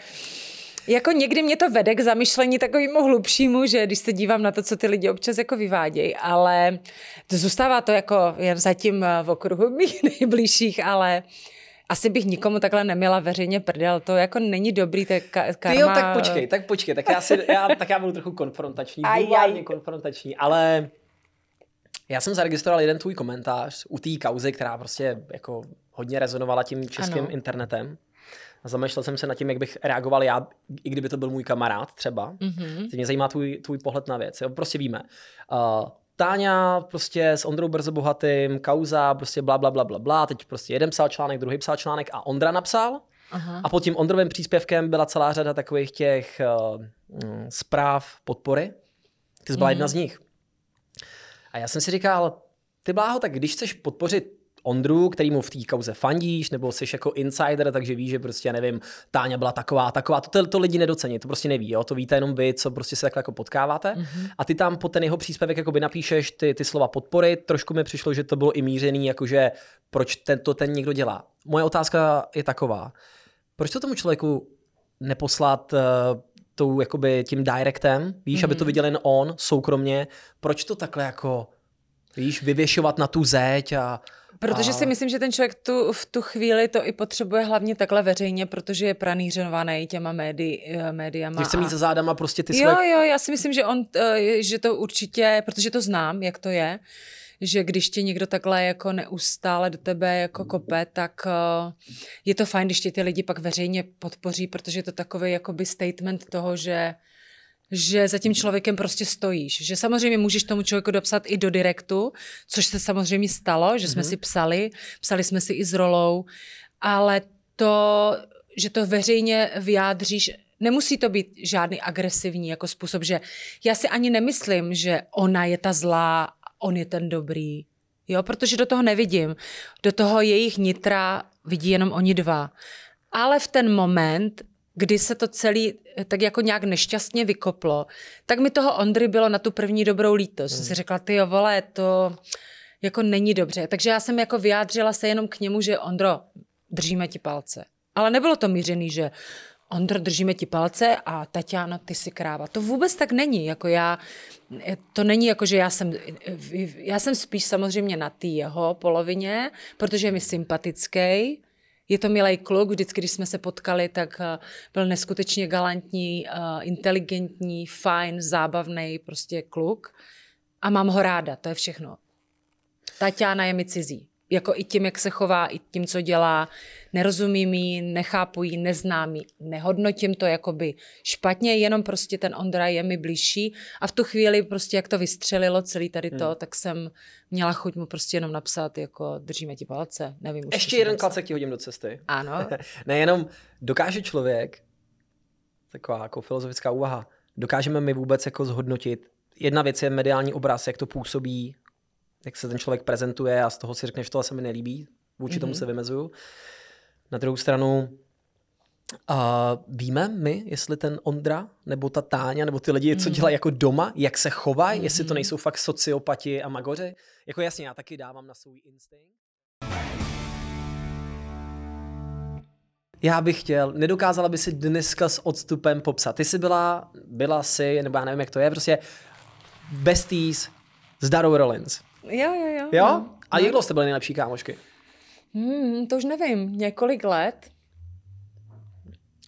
jako někdy mě to vede k zamyšlení takovému hlubšímu, že když se dívám na to, co ty lidi občas jako vyvádějí, ale to zůstává to jako jen zatím v okruhu [LAUGHS] mých nejbližších, ale asi bych nikomu takhle neměla veřejně prdel, to jako není dobrý, to je ka- karma. Ty jo, tak počkej, tak počkej, tak já, si, já, [LAUGHS] tak já budu trochu konfrontační, Aj, bulvárně aj. konfrontační, ale já jsem zaregistroval jeden tvůj komentář u té kauzy, která prostě jako hodně rezonovala tím českým ano. internetem. A zamýšlel jsem se nad tím, jak bych reagoval já, i kdyby to byl můj kamarád třeba. Mhm. Teď mě zajímá tvůj, tvůj pohled na věc. Jo? Prostě víme. Uh, Táňa prostě s Ondrou Brzo Bohatým, kauza, prostě bla, bla, bla, bla, bla. Teď prostě jeden psal článek, druhý psal článek a Ondra napsal. Aha. A pod tím Ondrovým příspěvkem byla celá řada takových těch uh, mm, zpráv podpory. Ty jsi byla Mhm. jedna z nich. A já jsem si říkal, ty bláho, tak když chceš podpořit Ondru, kterýmu v té kauze fandíš, nebo jsi jako insider, takže víš, že prostě, já nevím, Táňa byla taková, taková, to, to lidi nedocení, to prostě neví, jo? to víte jenom vy, co prostě se takhle jako potkáváte. Mm-hmm. A ty tam pod ten jeho příspěvek jakoby napíšeš ty, ty slova podpory, trošku mi přišlo, že to bylo i mířený, jakože proč ten, to ten někdo dělá. Moje otázka je taková, proč to tomu člověku neposlat uh, tou, jakoby tím directem, víš, mm-hmm. aby to viděl jen on, soukromně, proč to takhle jako, víš, vyvěšovat na tu zeď a... Protože a... si myslím, že ten člověk tu, v tu chvíli to i potřebuje hlavně takhle veřejně, protože je pranířovaný těma médi, eh, médiama. Chce a- mít za zádama prostě ty Jo, své... jo, já si myslím, že on, eh, že to určitě, protože to znám, jak to je, že když tě někdo takhle jako neustále do tebe jako kope, tak eh, je to fajn, když tě ty lidi pak veřejně podpoří, protože je to takový jakoby statement toho, že že za tím člověkem prostě stojíš. Že samozřejmě můžeš tomu člověku dopsat i do direktu, což se samozřejmě stalo, že jsme Mhm. si psali, psali jsme si i s rolou, ale to, že to veřejně vyjádříš, nemusí to být žádný agresivní jako způsob, že já si ani nemyslím, že ona je ta zlá on je ten dobrý. Jo, protože do toho nevidím. Do toho jejich nitra vidí jenom oni dva. Ale v ten moment, kdy se to celý eh, tak jako nějak nešťastně vykoplo, tak mi toho Ondry bylo na tu první dobrou lítost. Hmm. Si řekla, ty jo, vole, to jako není dobře. Takže já jsem jako vyjádřila se jenom k němu, že Ondro, držíme ti palce. Ale nebylo to mířený, že Ondro, držíme ti palce a Tatiana, ty si kráva. To vůbec tak není. Jako já, eh, to není jako, že já jsem, já jsem spíš samozřejmě na té jeho polovině, protože je mi sympatický. Je to milý kluk, vždycky, když jsme se potkali, tak eh, byl neskutečně galantní, eh, inteligentní, fajn, zábavný prostě kluk. A mám ho ráda, to je všechno. Tatiana je mi cizí. Jako i tím, jak se chová, i tím, co dělá. Nerozumím jí, nechápu jí, neznám jí, nehodnotím to jakoby špatně, jenom prostě ten Ondra je mi blížší. A v tu chvíli prostě, jak to vystřelilo celý tady to, hmm. tak jsem měla chuť mu prostě jenom napsat, jako držíme ti palce, nevím. už, Ještě jeden klacek ti hodím do cesty. Ano, [LAUGHS] Nejenom dokáže člověk, taková jako filozofická úvaha, dokážeme my vůbec jako zhodnotit. Jedna věc je mediální obraz, jak to působí, jak se ten člověk prezentuje a z toho si řekneš, tohle se mi nelíbí, vůči mm-hmm. tomu se vymezuju. Na druhou stranu, a víme my, jestli ten Ondra, nebo ta Táňa, nebo ty lidi, co dělají jako doma, jak se chovají, jestli to nejsou fakt sociopati a magoři. Jako jasně, já taky dávám na svůj instinkt. Já bych chtěl, nedokázala by si dneska s odstupem popsat. Ty jsi byla, byla si, nebo já nevím, jak to je, prostě besties s Darou Rollins. Jo, jo, jo. Jo? no. A jak dlouho jste byli nejlepší kámošky? Hmm, to už nevím, několik let.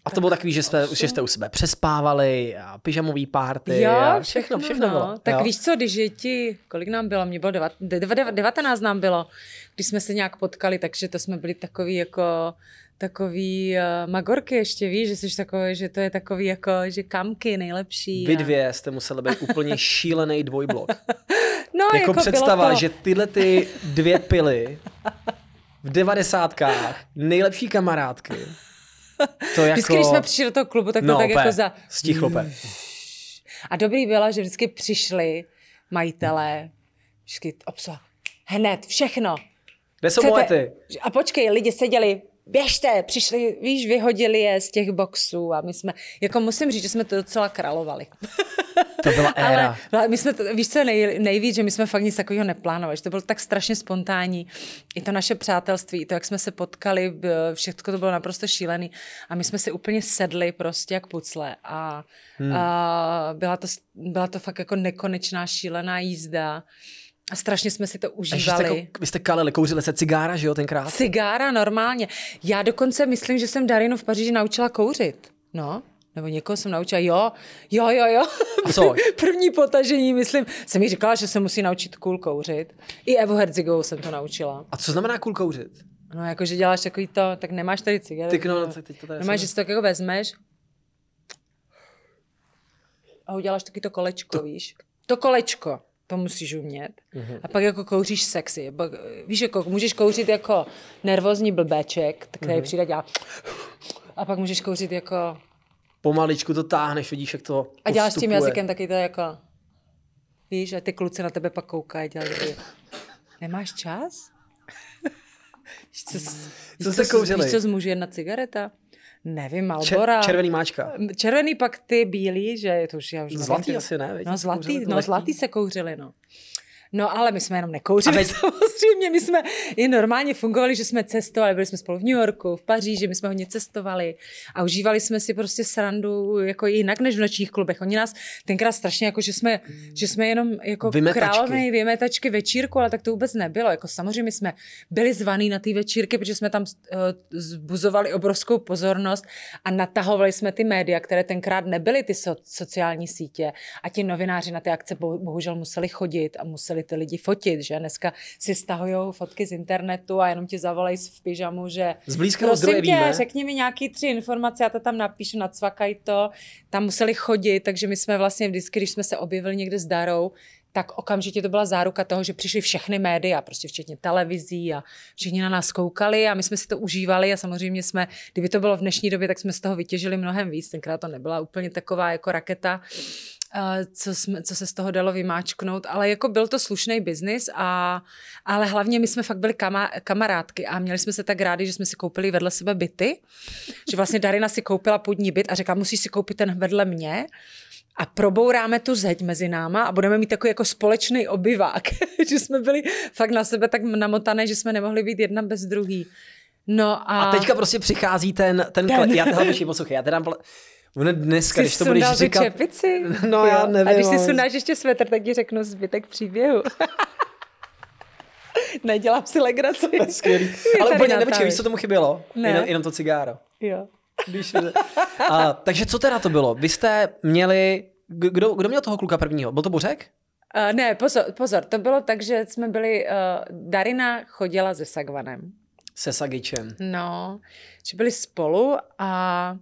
A to bylo takový, že jste, že jste u sebe přespávali a pyžamový párty Jo, a všechno, všechno no. bylo. Tak jo? víš co, když je ti, kolik nám bylo, mě bylo devat, de- deva- 19 nám bylo, když jsme se nějak potkali, takže to jsme byli takový jako takový uh, magorky ještě, víš, že jsi takový, že to je takový jako, že kamky nejlepší. Vy a- dvě jste museli být úplně [LAUGHS] šílený dvojblok. no, jako, jako představa, to, že tyhle ty dvě pily v devadesátkách, nejlepší kamarádky, to jako... [LAUGHS] Vždycky, když jsme přišli do toho klubu, tak to no, tak úplně, jako za... Stichlope. A dobrý bylo, že vždycky přišli majitelé, vždycky obsah, hned, všechno. Kde jsou molety? A počkej, lidi seděli, běžte, přišli, víš, vyhodili je z těch boxů a my jsme, jako musím říct, že jsme to docela královali. To byla [LAUGHS] éra. Ale my jsme, to, víš co nej, nejvíc, že my jsme fakt nic takového neplánovali, že to bylo tak strašně spontánní. I to naše přátelství, i to, jak jsme se potkali, všechno to bylo naprosto šílený a my jsme si úplně sedli prostě jak pucle a, hmm. a byla, to, byla to fakt jako nekonečná šílená jízda. A strašně jsme si to ještě jste, užívali. jako, vy jste kalili, kouřili se cigára, že jo, tenkrát? Cigára normálně. Já dokonce myslím, že jsem Darinu v Paříži naučila kouřit. No, nebo někoho jsem naučila, jo, jo, jo, jo. A co? [LAUGHS] První potažení, myslím, jsem mi říkala, že se musí naučit cool kouřit. I Evu Herzigovou jsem to naučila. A co znamená cool kouřit? No, jako, že děláš takový to, tak nemáš tady cigaretu. Ty, no, no, teď to tady Nemáš, jsem- že si to tak jako vezmeš a uděláš taky to kolečko, to... víš? To kolečko, to musíš umět. Mhm. A pak jako kouříš sexy. Pak, víš, jako můžeš kouřit jako nervózní blbeček, který Mhm. přijde a dělá a pak můžeš kouřit jako Pomaličku to táhneš, vidíš, jak to a děláš s tím jazykem taky to jako víš, a ty kluci na tebe pak koukají, dělají nemáš čas? Víš, co, Co víš, jste s- kouřili? Víš, co zmůže jedna cigareta? Nevím, Čer, Malbora. červený máčka. Červený pak ty bílý, že je to už já už nevím, Zlatý ty- asi ne, veď? No zlatý, no zlatý se kouřili, no. No ale my jsme jenom nekouřili A veď- samozřejmě, my jsme i normálně fungovali, že jsme cestovali, byli jsme spolu v New Yorku, v Paříži, my jsme hodně cestovali a užívali jsme si prostě srandu jako jinak než v nočních klubech. Oni nás tenkrát strašně jako, že jsme, že jsme jenom jako Vymetačky. královny vymetačky večírku, ale tak to vůbec nebylo. Jako samozřejmě jsme byli zvaní na ty večírky, protože jsme tam uh, zbuzovali obrovskou pozornost a natahovali jsme ty média, které tenkrát nebyly ty so, sociální sítě a ti novináři na ty akce bo, bohužel museli chodit a museli ty lidi fotit, že dneska si stahují fotky z internetu a jenom ti zavolají v pyžamu, že Z blízkého zdroje Prosím tě, víme. řekni mi nějaký tři informace, já to tam napíšu, nacvakaj to. Tam museli chodit, takže my jsme vlastně vždycky, když jsme se objevili někde s Darou, tak okamžitě to byla záruka toho, že přišly všechny média, prostě včetně televizí a všichni na nás koukali a my jsme si to užívali a samozřejmě jsme, kdyby to bylo v dnešní době, tak jsme z toho vytěžili mnohem víc. Tenkrát to nebyla úplně taková jako raketa, co, jsme, co se z toho dalo vymáčknout, ale jako byl to slušný biznis, a, ale hlavně my jsme fakt byli kama, kamarádky a měli jsme se tak rádi, že jsme si koupili vedle sebe byty, že vlastně Darina si koupila půdní byt a řekla, musíš si koupit ten vedle mě, a probouráme tu zeď mezi náma a budeme mít takový jako společný obyvák, [LAUGHS] že jsme byli fakt na sebe tak namotané, že jsme nemohli být jedna bez druhý. No a, A teďka prostě přichází ten, ten, Ten. ten. já teda já teda, ono dneska, Jsi když to budeš říkat, čepici? No, já Jo. nevím, A když si ale- sundáš ještě svetr, tak ti řeknu zbytek příběhu. [LAUGHS] Nedělám si legraci. skvělý. Ale úplně nepočkej, víš, co tomu chybělo? Ne. Jenom, jenom to cigáro. Jo. Když, a, takže co teda to bylo? Vy jste měli, kdo, kdo měl toho kluka prvního? Byl to Bořek? Uh, ne, pozor, pozor, to bylo tak, že jsme byli, uh, Darina chodila se Sagvanem. Se Sagičem. No, že byli spolu a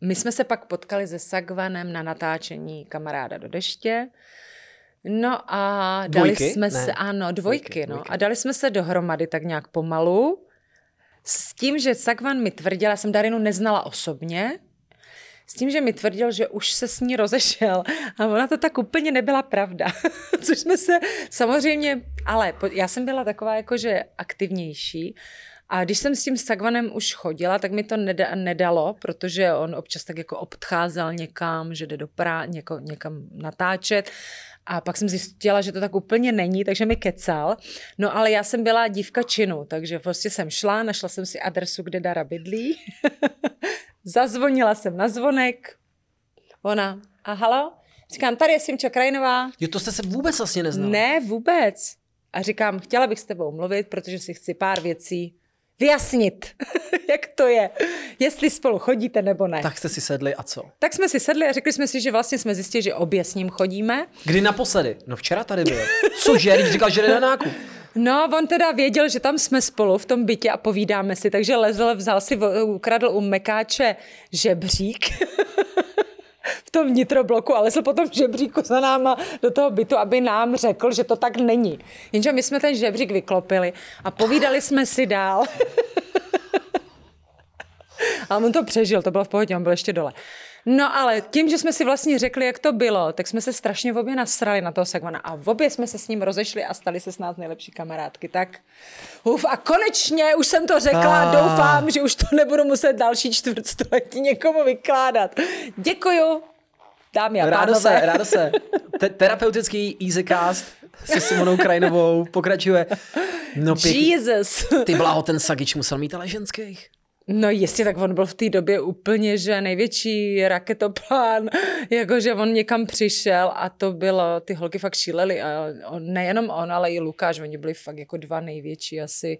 my jsme se pak potkali se Sagvanem na natáčení Kamaráda do deště. No a dali Dvojky? jsme Ne. se, ano, dvojky, Dvojky, no. dvojky. A dali jsme se dohromady tak nějak pomalu. S tím, že Sagvan mi tvrdil, já jsem Darinu neznala osobně, s tím, že mi tvrdil, že už se s ní rozešel. A ona to tak úplně nebyla pravda. [LAUGHS] Což jsme se samozřejmě, ale já jsem byla taková jakože aktivnější. A když jsem s tím Sagvanem už chodila, tak mi to neda, nedalo, protože on občas tak jako odcházel někam, že jde do prá, něko, někam natáčet. A pak jsem zjistila, že to tak úplně není, takže mi kecal. No ale já jsem byla dívka činu, takže prostě jsem šla, našla jsem si adresu, kde Dara bydlí. [LAUGHS] Zazvonila jsem na zvonek. Ona, a halo? Říkám, tady je Simča Krajinová. Jo, to jste se vůbec vlastně neznal. Ne, vůbec. A říkám, chtěla bych s tebou mluvit, protože si chci pár věcí vyjasnit, [LAUGHS] jak to je, jestli spolu chodíte nebo ne. Tak. Jste si sedli a co? tak jsme si sedli a řekli jsme si, že vlastně jsme zjistili, že obě s ním chodíme. Kdy naposledy? No včera tady byl. Cože, když říkal, že jde na nákup. No, on teda věděl, že tam jsme spolu v tom bytě a povídáme si, takže lezl, vzal si, ukradl u Mekáče žebřík [LAUGHS] v tom vnitrobloku a lezl potom žebříku za náma do toho bytu, aby nám řekl, že to tak není. Jenže my jsme ten žebřík vyklopili a povídali jsme si dál. [LAUGHS] A on to přežil, to bylo v pohodě, on byl ještě dole. No ale tím, že jsme si vlastně řekli, jak to bylo, tak jsme se strašně v obě nasrali na toho Sagmana a v obě jsme se s ním rozešli a stali se s nás nejlepší kamarádky. Tak uf, a konečně už jsem to řekla, Ah. doufám, že už to nebudu muset další čtvrtstoletí někomu vykládat. Děkuju, dámy a Rádo pánové. se, rádo se. Te- terapeutický EasyCast se Simonou Krajinovou pokračuje. No pěkný. Jesus. Ty bláho, ten Sagič musel mít ale ženských. No jistě, tak on byl v té době úplně, že největší raketoplán, [LAUGHS] jakože on někam přišel a to bylo, ty holky fakt šílely a on, nejenom on, ale i Lukáš, oni byli fakt jako dva největší asi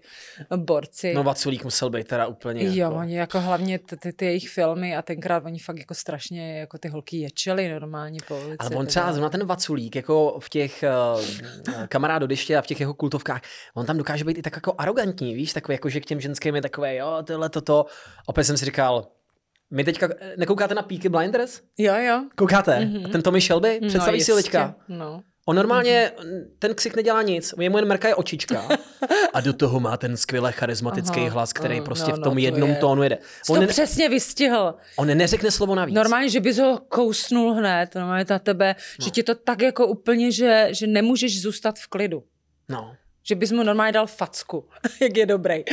borci. No Vaculík musel být teda úplně Jo, jako... oni jako hlavně ty, ty, ty jejich filmy a tenkrát oni fakt jako strašně jako ty holky ječely normálně po ulici. Ale on třeba zrovna ten Vaculík, jako v těch uh, kamarád do deště a v těch jeho kultovkách, on tam dokáže být i tak jako arrogantní, víš, takový jako, že k těm ženským je takové, jo, tohle, toto. Opět jsem si říkal, my teďka, nekoukáte na Peaky Blinders? Jo, jo. Koukáte? Mm-hmm. Ten Tommy Shelby? Představíš no, si teďka? No. On normálně, ten ksik nedělá nic, jemu jen mrkaje očička [LAUGHS] a do toho má ten skvěle charismatický Aha, hlas, který aha, prostě no, v no, tom to jednom je- tónu jede. On, to ne, přesně vystihl. on neřekne slovo navíc. Normálně, že bys ho kousnul hned, normálně na tebe, no. že ti to tak jako úplně, že, že nemůžeš zůstat v klidu. No. Že bys mu normálně dal facku, [LAUGHS] jak je dobrý.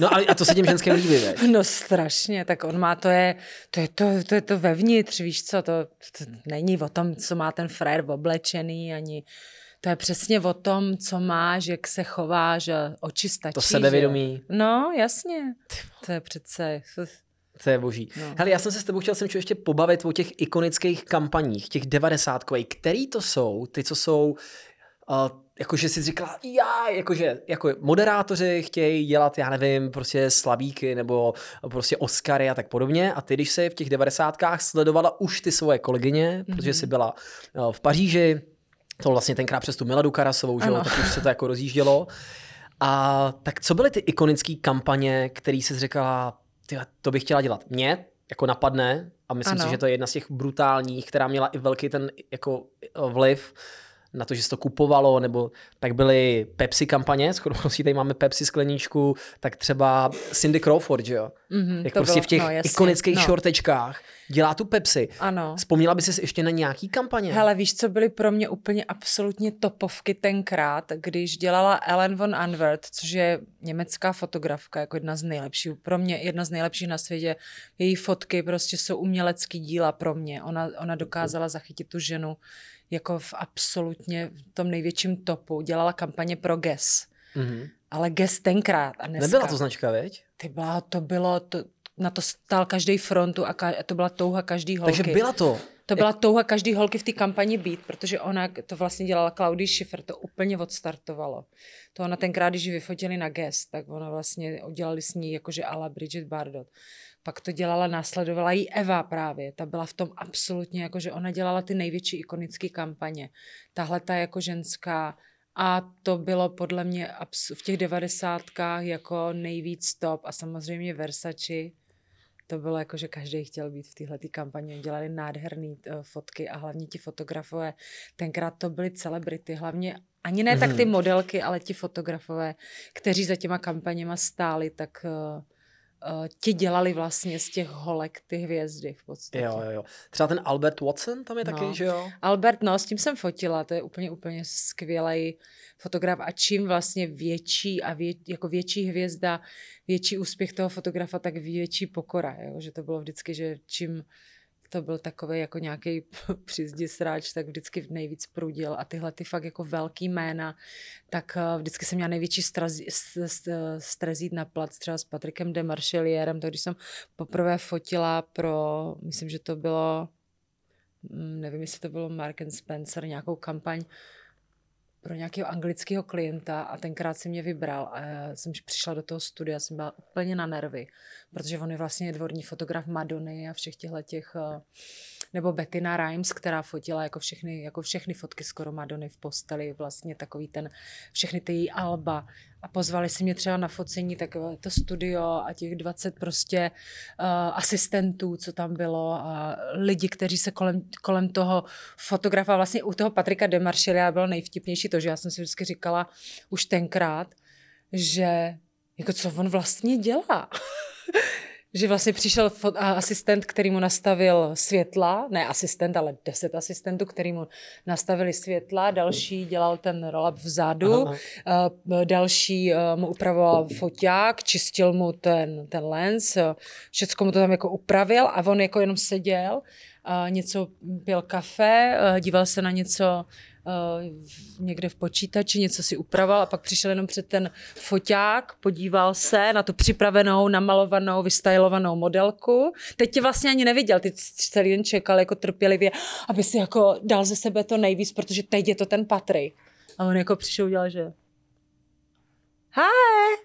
no ale a to se těm ženským [LAUGHS] líbí, veď? No strašně, tak on má, to je to, je to, to, je to vevnitř, víš co, to, to není o tom, co má ten frér oblečený, ani to je přesně o tom, co máš, jak se chováš, oči stačí. To že? sebevědomí. No, jasně. To je přece... To je boží. No. Hele, já jsem se s tebou chtěl jsem ještě pobavit o těch ikonických kampaních, těch devadesátkových. Který to jsou? Ty, co jsou, uh, jakože jsi říkala, já, jakože, jako moderátoři chtějí dělat, já nevím, prostě slavíky nebo prostě Oscary a tak podobně. A ty, když se v těch devadesátkách sledovala už ty svoje kolegyně, mm-hmm. protože jsi byla uh, v Paříži, to vlastně tenkrát přes tu Miladu Karasovou, že jo, tak už se to jako rozjíždělo. A tak co byly ty ikonické kampaně, které jsi říkala, ty, to bych chtěla dělat? Mě jako napadne a myslím Ano. si, že to je jedna z těch brutálních, která měla i velký ten jako vliv na to, že se to kupovalo, nebo tak byly Pepsi kampaně, skoro tady máme Pepsi skleničku, tak třeba Cindy Crawford, že jo? Mhm, Jak prostě bylo- v těch no, jasně, ikonických no. šortečkách dělá tu Pepsi. Ano. Vzpomněla by si ještě na nějaký kampaně? Hele, víš, co byly pro mě úplně absolutně topovky tenkrát, když dělala Ellen von Anwert, což je německá fotografka, jako jedna z nejlepších, pro mě jedna z nejlepších na světě. Její fotky prostě jsou umělecký díla pro mě. Ona, ona dokázala zachytit tu ženu jako v absolutně tom největším topu. Dělala kampaně pro Guess. Mhm. Ale Guess tenkrát a dneska. Nebyla to značka, veď? Ty byla, to bylo, to, na to stál každý frontu a ka, to byla touha každý holky. Takže byla to. To byla touha každý holky v té kampani být, protože ona to vlastně dělala Claudie Schiffer, to úplně odstartovalo. To ona tenkrát, když ji vyfotili na Guest, tak ona vlastně udělali s ní jakože ala Bridget Bardot. Pak to dělala, následovala jí Eva právě, ta byla v tom absolutně, jakože ona dělala ty největší ikonické kampaně. Tahle ta jako ženská a to bylo podle mě v těch devadesátkách jako nejvíc top a samozřejmě Versace, to bylo jako, že každý chtěl být v téhle kampani. Dělali nádherné uh, fotky a hlavně ti fotografové, tenkrát to byly celebrity, hlavně ani ne mm-hmm. tak ty modelky, ale ti fotografové, kteří za těma kampaněma stáli, tak uh, uh, ti dělali vlastně z těch holek ty hvězdy v podstatě. Jo, jo, jo. Třeba ten Albert Watson tam je taky, No. že jo? Albert, no, s tím jsem fotila, to je úplně, úplně skvělý fotograf a čím vlastně větší a vě, jako větší hvězda, větší úspěch toho fotografa, tak větší pokora, jo? že to bylo vždycky, že čím to byl takový jako nějaký [LAUGHS] přizdi sráč, tak vždycky nejvíc prudil. A tyhle ty fakt jako velký jména, tak uh, vždycky jsem měla největší jít na plac třeba s Patrikem de Marchellierem, to když jsem poprvé fotila pro, myslím, že to bylo mm, nevím, jestli to bylo Mark and Spencer, nějakou kampaň pro nějakého anglického klienta a tenkrát si mě vybral a já jsem přišla do toho studia, jsem byla úplně na nervy, protože on je vlastně dvorní fotograf Madony a všech těchto těch, eh, nebo Bettina Rimes, která fotila jako všechny, jako všechny fotky skoro Madony v posteli, vlastně takový ten, všechny ty její alba a pozvali si mě třeba na focení takové to studio a těch 20 prostě uh, asistentů, co tam bylo a lidi, kteří se kolem, kolem toho fotografa, vlastně u toho Patrika Demaršelia bylo nejvtipnější to, že já jsem si vždycky říkala už tenkrát, že jako co on vlastně dělá. Že vlastně přišel asistent, který mu nastavil světla, ne asistent, ale deset asistentů, který mu nastavili světla, další dělal ten roll-up vzadu, Aha. uh, další uh, mu upravoval foťák, čistil mu ten, ten lens, uh, všecko mu to tam jako upravil a on jako jenom seděl, něco pil kafe, díval se na něco uh, někde v počítači, něco si upravoval a pak přišel jenom před ten foťák, podíval se na tu připravenou, namalovanou, vystylovanou modelku. Teď tě vlastně ani neviděl, ty celý den čekal jako trpělivě, aby si jako dal ze sebe to nejvíc, protože teď je to ten Patrik. A on jako přišel udělal, že Hi!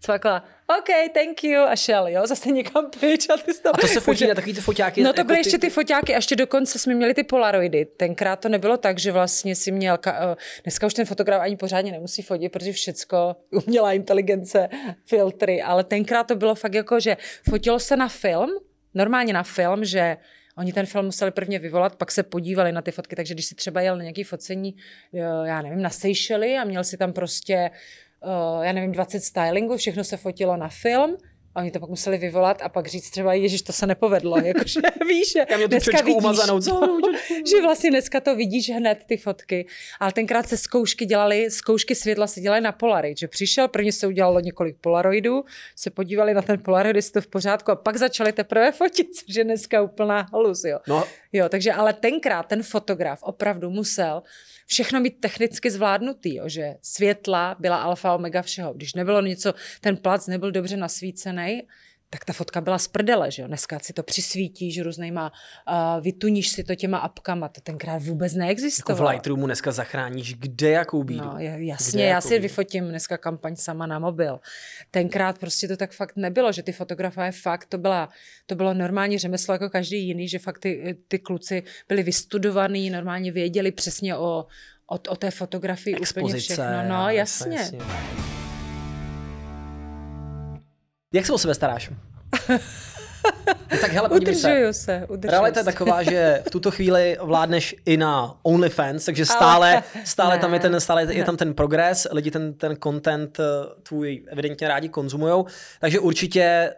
Cvakla, OK, thank you, a šel, jo, zase někam pryč. A, ty jsi A to se fotí na takový ty foťáky. No to jako byly ještě ty foťáky a ještě dokonce jsme měli ty polaroidy. Tenkrát to nebylo tak, že vlastně si měl, ka- eh, dneska už ten fotograf ani pořádně nemusí fotit, protože všecko umělá inteligence, filtry, ale tenkrát to bylo fakt jako, že fotilo se na film, normálně na film, že Oni ten film museli prvně vyvolat, pak se podívali na ty fotky, takže když si třeba jel na nějaký focení, eh, já nevím, na Seychely a měl si tam prostě, já nevím, 20 stylingů, všechno se fotilo na film, a oni to pak museli vyvolat a pak říct třeba, ježiš, to se nepovedlo. [LAUGHS] Jakože [LAUGHS] víš, že Já měl tu dneska vidíš, umazanou celou. [LAUGHS] že vlastně dneska to vidíš hned, ty fotky. Ale tenkrát se zkoušky dělali, zkoušky světla se dělaly na Polaroid, že přišel, prvně se udělalo několik Polaroidů, se podívali na ten Polaroid, jestli to v pořádku a pak začali teprve fotit, což je dneska úplná halus, jo. No, Jo, takže ale tenkrát ten fotograf opravdu musel všechno mít technicky zvládnutý, jo, že světla byla alfa omega všeho. Když nebylo něco, ten plac nebyl dobře nasvícený, tak ta fotka byla z prdele, že jo. Dneska si to přisvítíš různýma, uh, vytuníš si to těma apkama, to tenkrát vůbec jako v neexistovalo. Lightroomu dneska zachráníš kde jakou bídu. No, je- Kde jasně, já si bídu. vyfotím dneska kampaň sama na mobil. Tenkrát prostě to tak fakt nebylo, že ty fotografové fakt, to, byla, to bylo normální řemeslo jako každý jiný, že fakt ty, ty kluci byli vystudovaní, normálně věděli přesně o, o, o té fotografii úplně Expozice. všechno. No, jasně. jasně. Jak se o sebe staráš? No [LAUGHS] tak hele, podívej se. Udržuju se, udržuju Realita je se. taková, že v tuto chvíli vládneš i na OnlyFans, takže stále, stále, tam je, ten, stále je tam ten progres, lidi ten, ten content eh, tvůj evidentně rádi konzumujou, takže určitě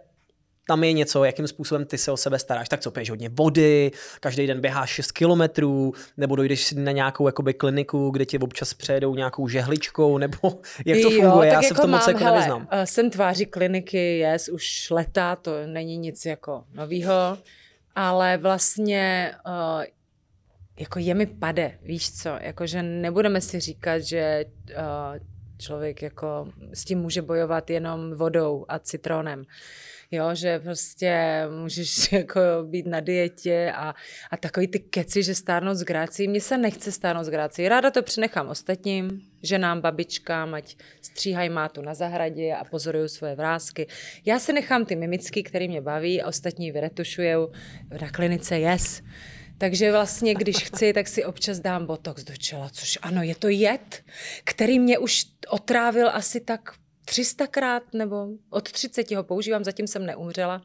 tam je něco, jakým způsobem ty se o sebe staráš. Tak co, piješ hodně vody, každý den běháš 6 kilometrů, nebo dojdeš na nějakou jakoby, kliniku, kde tě občas přejedou nějakou žehličkou, [LAUGHS] nebo jak to Jo, funguje, tak já se v tom moc jako hele, nevyznám. eh, Jsem tváří kliniky, yes, už leta, to není nic jako novýho, ale vlastně uh, jako je mi pade, víš co, jakože nebudeme si říkat, že uh, člověk jako s tím může bojovat jenom vodou a citronem. Jo, že prostě můžeš [LAUGHS] jako být na dietě a, a takový ty keci, že stárnout s grácí. Mně se nechce stárnout s grácí. Ráda to přenechám ostatním, ženám, babičkám, ať stříhají mátu na zahradě a pozorují svoje vrázky. Já si nechám ty mimicky, které mě baví a ostatní vyretušujou na klinice, yes. Takže vlastně, když chci, tak si občas dám botox do čela, což ano, je to jed, který mě už otrávil asi tak 300krát, nebo od 30 ho používám, zatím jsem neumřela.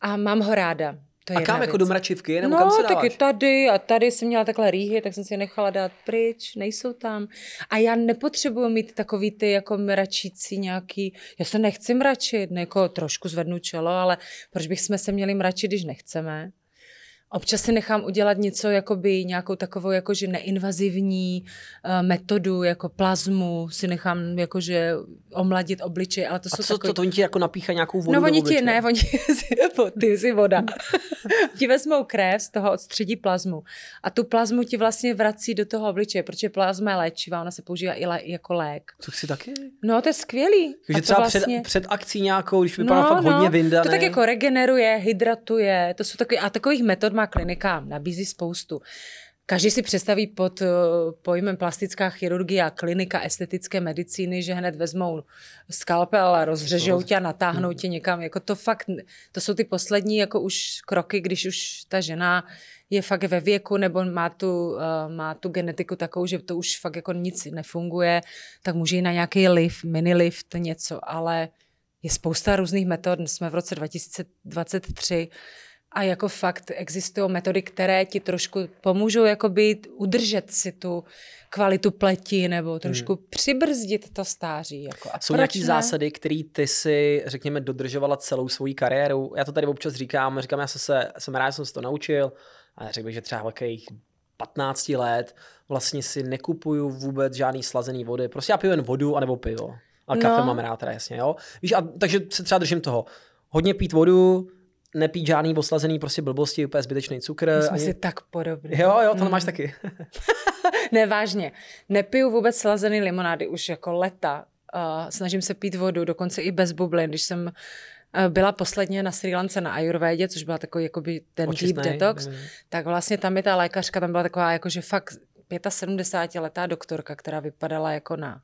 A mám ho ráda. To je A kam jako do mračivky, nebo no, kam se taky tady a tady jsem měla takhle rýhy, tak jsem si je nechala dát pryč, nejsou tam. A já nepotřebuji mít takový ty jako mračící nějaký, já se nechci mračit, ne, jako trošku zvednu čelo, ale proč bychom se měli mračit, když nechceme? Občas si nechám udělat něco, jakoby nějakou takovou jakože neinvazivní uh, metodu, jako plazmu, si nechám jakože omladit obličej, ale to A jsou co takový... to, to oni ti jako napíchají nějakou vodu No oni ti, ne, oni [LAUGHS] ty jsi voda. [LAUGHS] ti vezmou krev z toho odstředí plazmu a tu plazmu ti vlastně vrací do toho obličeje, protože plazma je léčivá, ona se používá i lé, jako lék. To chci taky. No to je skvělý. Takže třeba vlastně... před, před akcí nějakou, když vypadá fakt hodně vyndaný. To tak jako regeneruje, hydratuje, to jsou takový, a takových metod má klinika, nabízí spoustu. Každý si představí pod uh, pojmem plastická chirurgie a klinika estetické medicíny, že hned vezmou skalpel a rozřežou tě a natáhnou tě někam. Jako to fakt, to jsou ty poslední jako už kroky, když už ta žena je fakt ve věku nebo má tu, uh, má tu genetiku takovou, že to už fakt jako nic nefunguje, tak může jít na nějaký lift, mini lift, něco, ale je spousta různých metod. Jsme v roce 2023 A jako fakt existují metody, které ti trošku pomůžou jakoby udržet si tu kvalitu pleti nebo trošku hmm. přibrzdit to stáří. Jako. A Jsou nějaké zásady, které ty si, řekněme, dodržovala celou svou kariéru? Já to tady občas říkám, říkám, já jsem, se, jsem rád, že jsem se to naučil, ale řekl bych, že třeba velkých 15 let vlastně si nekupuju vůbec žádný slazený vody. Prostě já piju jen vodu anebo pivo. A kafe no. mám rád teda jasně, jo. Víš, a, takže se třeba držím toho. Hodně pít vodu, nepít žádný oslazený prostě blbosti, úplně zbytečný cukr. My jsme ani... si tak podobný. Jo, jo, to mm. máš taky. [LAUGHS] ne, vážně. Nepiju vůbec slazený limonády už jako leta. Uh, snažím se pít vodu, dokonce i bez bublin. Když jsem uh, byla posledně na Sri Lance na Ayurvédě, což byla takový jakoby ten Očistnej, deep detox, nevím. tak vlastně tam je ta lékařka, tam byla taková jakože fakt 75 letá doktorka, která vypadala jako na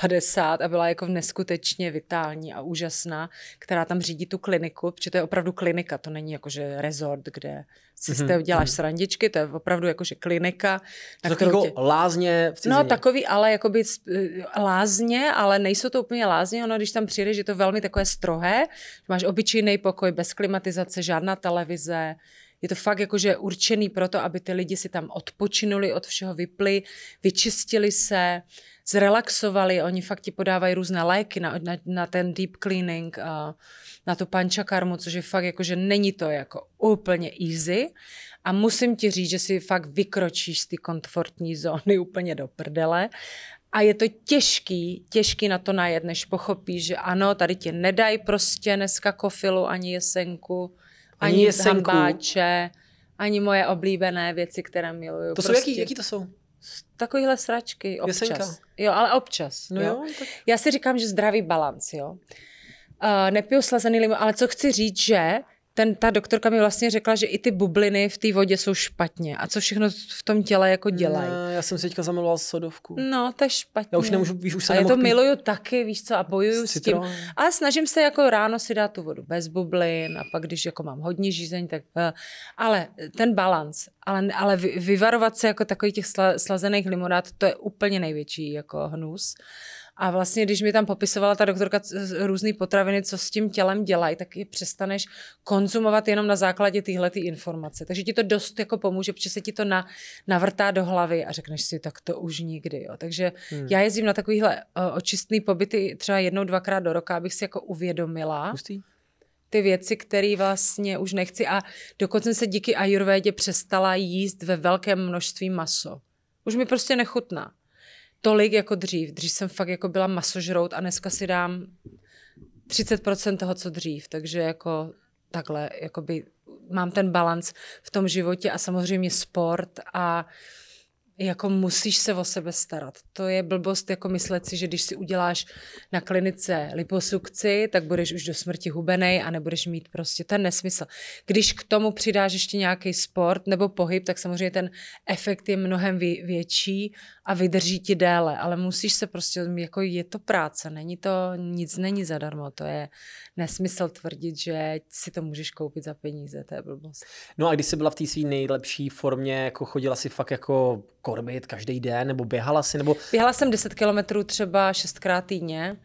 50 a byla jako neskutečně vitální a úžasná, která tam řídí tu kliniku, protože to je opravdu klinika, to není jako že resort, kde si mm-hmm. s děláš mm-hmm. srandičky, to je opravdu jakože klinika. Na to jako tě... lázně v cizině. No takový, ale jakoby lázně, ale nejsou to úplně lázně, ono když tam přijdeš, je to velmi takové strohé, máš obyčejný pokoj, bez klimatizace, žádná televize, je to fakt jakože určený pro to, aby ty lidi si tam odpočinuli, od všeho vypli, vyčistili se, zrelaxovali. Oni fakt ti podávají různé léky na, na, na ten deep cleaning, a na tu pančakarmu, což je fakt jakože není to jako úplně easy. A musím ti říct, že si fakt vykročíš z ty komfortní zóny [LAUGHS] úplně do prdele. A je to těžký, těžký na to najet, než pochopíš, že ano, tady ti nedají prostě dneska kofilu ani jesenku, ani, ani jesenku. hambáče, ani moje oblíbené věci, které miluju. To prostě. jsou jaký, jaký to jsou? Takovýhle sračky občas. Jesenka. Jo, ale občas. No jo. jo tak... Já si říkám, že zdravý balans, jo. Uh, nepiju slazený limon, ale co chci říct, že ten, ta doktorka mi vlastně řekla, že i ty bubliny v té vodě jsou špatně. A co všechno v tom těle jako dělají. Ne, já jsem si teďka zamiloval sodovku. No, to je špatně. Já už nemůžu, víš, už se A já to miluju taky, víš co, a bojuju s, s tím. A snažím se jako ráno si dát tu vodu bez bublin a pak, když jako mám hodně žízeň, tak... Uh, ale ten balans, ale, ale vyvarovat se jako takových těch sla, slazených limonád, to je úplně největší jako hnus. A vlastně, když mi tam popisovala ta doktorka různé potraviny, co s tím tělem dělají, tak je přestaneš konzumovat jenom na základě téhle informace. Takže ti to dost jako pomůže, protože se ti to na, navrtá do hlavy a řekneš si, tak to už nikdy. Jo. Takže hmm. já jezdím na takovýhle uh, očistný pobyty třeba jednou, dvakrát do roka, abych si jako uvědomila. Pustý ty věci, které vlastně už nechci a dokonce se díky ajurvédě přestala jíst ve velkém množství maso. Už mi prostě nechutná tolik jako dřív. Dřív jsem fakt jako byla masožrout a dneska si dám 30% toho, co dřív. Takže jako takhle, jakoby mám ten balans v tom životě a samozřejmě sport a jako musíš se o sebe starat. To je blbost jako myslet si, že když si uděláš na klinice liposukci, tak budeš už do smrti hubenej a nebudeš mít prostě ten nesmysl. Když k tomu přidáš ještě nějaký sport nebo pohyb, tak samozřejmě ten efekt je mnohem větší a vydrží ti déle, ale musíš se prostě, jako je to práce, není to, nic není zadarmo, to je nesmysl tvrdit, že si to můžeš koupit za peníze, to je blbost. No a když jsi byla v té své nejlepší formě, jako chodila si fakt jako korbit každý den, nebo běhala si, nebo... Běhala jsem 10 kilometrů třeba šestkrát týdně,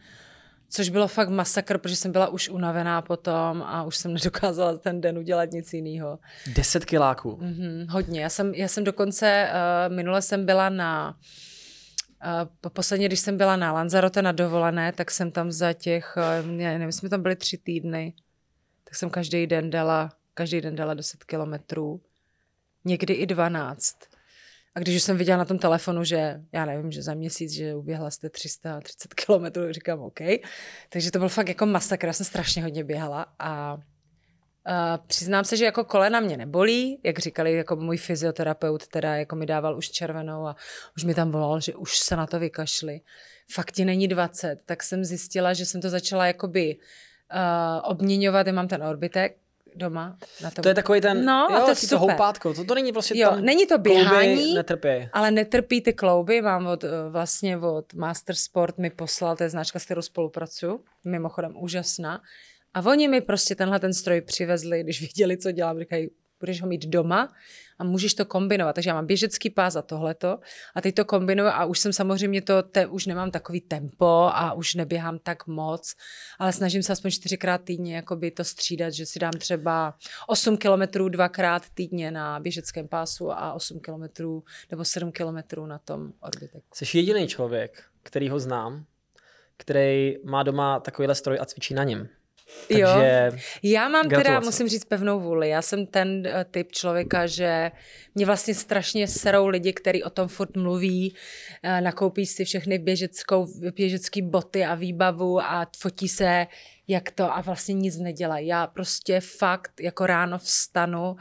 což bylo fakt masakr, protože jsem byla už unavená potom a už jsem [LAUGHS] nedokázala ten den udělat nic jiného. 10 kiláků? Mm-hmm, hodně. Já jsem, já jsem dokonce, uh, minule jsem byla na Uh, posledně, když jsem byla na Lanzarote na dovolené, tak jsem tam za těch, uh, nevím, jsme tam byli tři týdny, tak jsem každý den dala, každý den dala 10 kilometrů, někdy i 12. A když jsem viděla na tom telefonu, že já nevím, že za měsíc, že uběhla jste 330 kilometrů, říkám OK. Takže to byl fakt jako masakr, já jsem strašně hodně běhala a Uh, přiznám se, že jako kolena mě nebolí, jak říkali jako můj fyzioterapeut, teda jako mi dával už červenou a už mi tam volal, že už se na to vykašli. Fakt ti není 20, tak jsem zjistila, že jsem to začala jakoby uh, obměňovat, já mám ten orbitek, doma. Na to, to je takový ten, no, jo, a to, je super. to houpátko, to, to není prostě jo, tam není to běhání, netrpí. ale netrpí ty klouby, mám od, eh, vlastně od Master Sport mi poslal, to je značka, s kterou spolupracuju, mimochodem úžasná, a oni mi prostě tenhle ten stroj přivezli, když [LAUGHS] viděli, co dělám, říkají, budeš ho mít doma a můžeš to kombinovat. Takže já mám běžecký pás a tohleto a teď to kombinuju a už jsem samozřejmě to, te, už nemám takový tempo a už neběhám tak moc, ale snažím se aspoň čtyřikrát týdně jakoby to střídat, že si dám třeba 8 kilometrů dvakrát týdně na běžeckém pásu a 8 kilometrů nebo 7 kilometrů na tom orbitek. Jsi jediný člověk, který ho znám, který má doma takovýhle stroj a cvičí na něm. Jo. Takže Já mám teda, Gratulace. musím říct, pevnou vůli. Já jsem ten eh, typ člověka, že mě vlastně strašně serou lidi, kteří o tom furt mluví, eh, nakoupí si všechny běžeckou, běžecký boty a výbavu a fotí se jak to a vlastně nic nedělají. Já prostě fakt jako ráno vstanu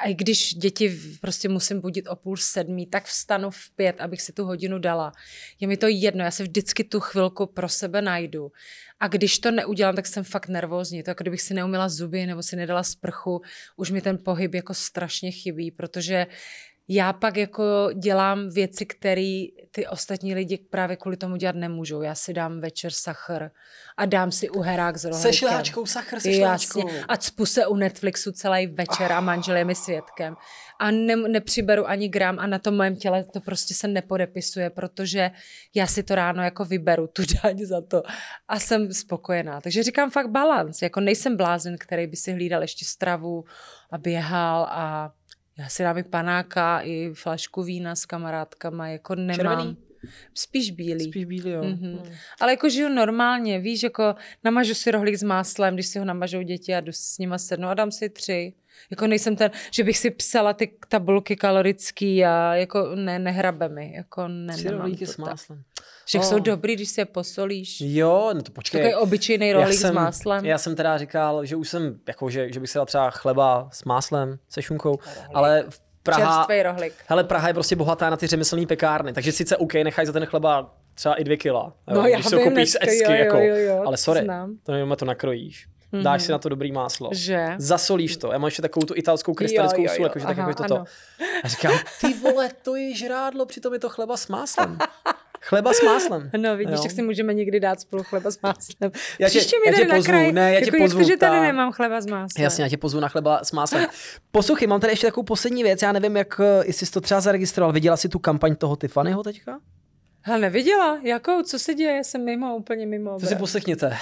a i když děti prostě musím budit o půl sedmí, tak vstanu v pět, abych si tu hodinu dala. Je mi to jedno, já se vždycky tu chvilku pro sebe najdu. A když to neudělám, tak jsem fakt nervózní. To jako kdybych si neumila zuby nebo si nedala sprchu, už mi ten pohyb jako strašně chybí, protože já pak jako dělám věci, které ty ostatní lidi právě kvůli tomu dělat nemůžou. Já si dám večer sachr a dám si uherák s rohlíkem. se šláčkou, sachr se Jasně. šláčkou. A cpu se u Netflixu celý večer a manžel je mi svědkem. A ne, nepřiberu ani gram a na tom mém těle to prostě se nepodepisuje, protože já si to ráno jako vyberu, tu daň za to a jsem spokojená. Takže říkám fakt balans. Jako nejsem blázen, který by si hlídal ještě stravu a běhal a já si dám i panáka, i flašku vína s kamarádkama, jako nemám. Červený? Spíš bílý. Spíš bílý, jo. Mhm. Ale jako žiju normálně, víš, jako namažu si rohlík s máslem, když si ho namažou děti a jdu s nima sednu a dám si tři. Jako nejsem ten, že bych si psala ty tabulky kalorický a jako ne, nehrabe mi, jako ne, Tři rohlíky s tak. Však Oh. jsou dobrý, když si je posolíš. Jo, no to počkej. Takový obyčejný Já rohlík jsem, s máslem. Já jsem teda říkal, že už jsem, jako, že, že bych si dal třeba chleba s máslem, se šunkou, ale v Praha, Čerstvý rohlík. hele, Praha je prostě bohatá na ty řemeslné pekárny, takže sice OK, nechaj za ten chleba třeba i dvě kila, jo, No, já když si ho koupíš z esky, jo, jo, jako, jo, jo, ale to sorry, znám. to nevím, to nakrojíš. Dáš si na to dobrý máslo. Že? Zasolíš to. Já mám ještě takovou tu italskou krystalickou Jo, jo, sůl, jo, jakože tak jako toto. A říkám, ty vole, to je žrádlo, přitom je to chleba s máslem. [LAUGHS] Chleba s máslem. [LAUGHS] No vidíš, Jo. tak si můžeme někdy dát spolu chleba s máslem. Já tě- Příště mi já tě na pozvu, kraj, ne, já tě jako, pozvu, Jak to, že tady ta- nemám chleba s máslem? Jasně, já tě pozvu na chleba s máslem. [GASPS] Poslouchej, mám tady ještě takovou poslední věc, já nevím, jak, eh, jestli jsi to třeba zaregistroval. Viděla jsi tu kampaň toho Tiffanyho teďka? Hele, neviděla? Jakou? Co se děje? Jsem mimo, úplně mimo. To si poslechněte.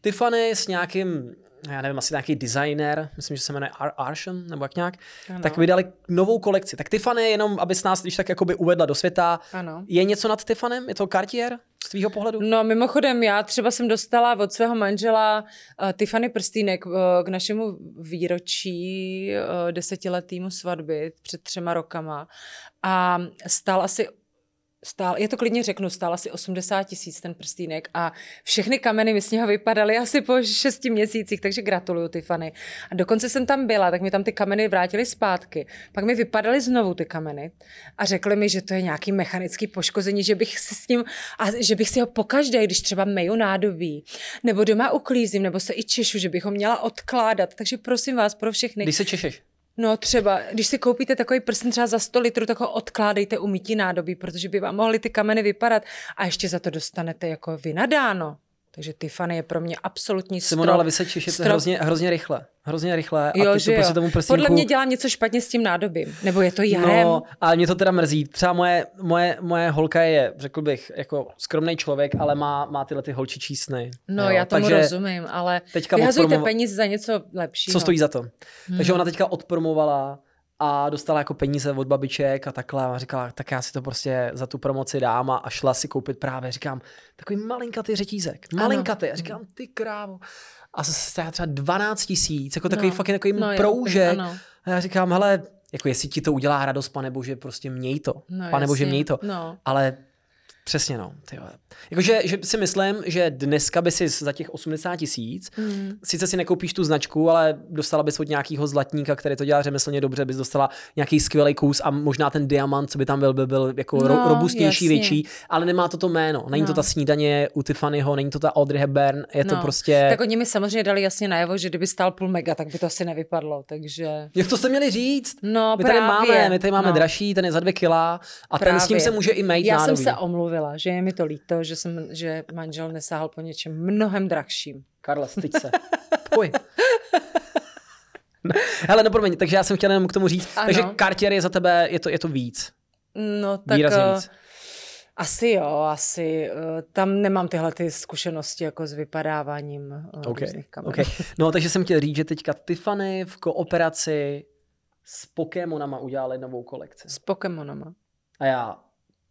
Tiffany s nějakým, já nevím, asi nějaký designer, myslím, že se jmenuje Ar- Arsham, nebo jak nějak, Ano. tak vydali novou kolekci. Tak Tiffany, jenom aby s nás když tak jakoby uvedla do světa, Ano. je něco nad Tiffany? Je to Cartier z tvýho pohledu? No mimochodem, já třeba jsem dostala od svého manžela uh, Tiffany prstýnek uh, k našemu výročí uh, desetiletýmu svatby před třema rokama a stál asi Stál, já to klidně řeknu, stál asi 80 tisíc ten prstýnek a všechny kameny mi z něho vypadaly asi po šesti měsících, takže gratuluju Tiffany. A dokonce jsem tam byla, tak mi tam ty kameny vrátily zpátky. Pak mi vypadaly znovu ty kameny a řekli mi, že to je nějaký mechanický poškození, že bych si s ním, a že bych si ho pokaždé, když třeba meju nádobí, nebo doma uklízím, nebo se i češu, že bych ho měla odkládat. Takže prosím vás, pro všechny, Když se češeš. No třeba, když si koupíte takový prsten třeba za 100 litrů, tak ho odkládejte u mytí nádobí, protože by vám mohly ty kameny vypadat a ještě za to dostanete jako vynadáno. Takže Tiffany je pro mě absolutní strop. Simona, ale vy se češete strop- hrozně, hrozně rychle. Hrozně rychle. A Jo, ty že to prostě jo. tomu prstínku... Podle mě dělám něco špatně s tím nádobím. Nebo je to jarem. No, ale mě to teda mrzí. Třeba moje, moje, moje holka je, řekl bych, jako skromný člověk, ale má, má tyhle ty holčičí sny. No, jo. já tomu Takže rozumím, ale teďka vyhazujte odpromo- peníze za něco lepšího. Co stojí za to? Hmm. Takže ona teďka odpromovala a dostala jako peníze od babiček a takhle a říkala, tak já si to prostě za tu promoci dám a, a šla si koupit právě, říkám, takový malinkatý řetízek, malinkatý, a říkám, ty krávo. A stále třeba 12 tisíc, jako takový No. fakt takový No, jo, proužek. ano. A já říkám, hele, jako jestli ti to udělá radost, pane bože, prostě měj to. No, pane bože, jasně. měj to. No. Ale přesně no. Jakože že si myslím, že dneska by si za těch 80 tisíc, Mm. sice si nekoupíš tu značku, ale dostala bys od nějakého zlatníka, který to dělá řemeslně dobře, bys dostala nějaký skvělý kus a možná ten diamant, co by tam byl, by byl jako No, ro- robustnější, jasně. větší, ale nemá to to jméno. Není to No. ta snídaně u Tiffanyho, není to ta Audrey Hepburn, je to No, prostě... Tak oni mi samozřejmě dali jasně najevo, že kdyby stál půl mega, tak by to asi nevypadlo, takže... Jak to jste měli říct? No, my tady právě. máme, my tady máme no. dražší, ten je za dvě kila a ten s tím Právě. se může i mejt Já nádobí. jsem se omluvila, že je mi to líto, že, jsem, že manžel nesáhl po něčem mnohem drahším. Karle, styď se. Pojď. Hele, no promiň, takže já jsem chtěl jenom k tomu říct, Ano. takže Cartier je za tebe, je to, je to víc. No tak Výrazně eh, víc. asi jo, asi. eh, Tam nemám tyhle ty zkušenosti jako s vypadáváním eh, Okay. různých kamer. Okay. No, takže jsem chtěl říct, že teďka Tiffany v kooperaci s Pokémonama udělali novou kolekci. S Pokémonama. A já,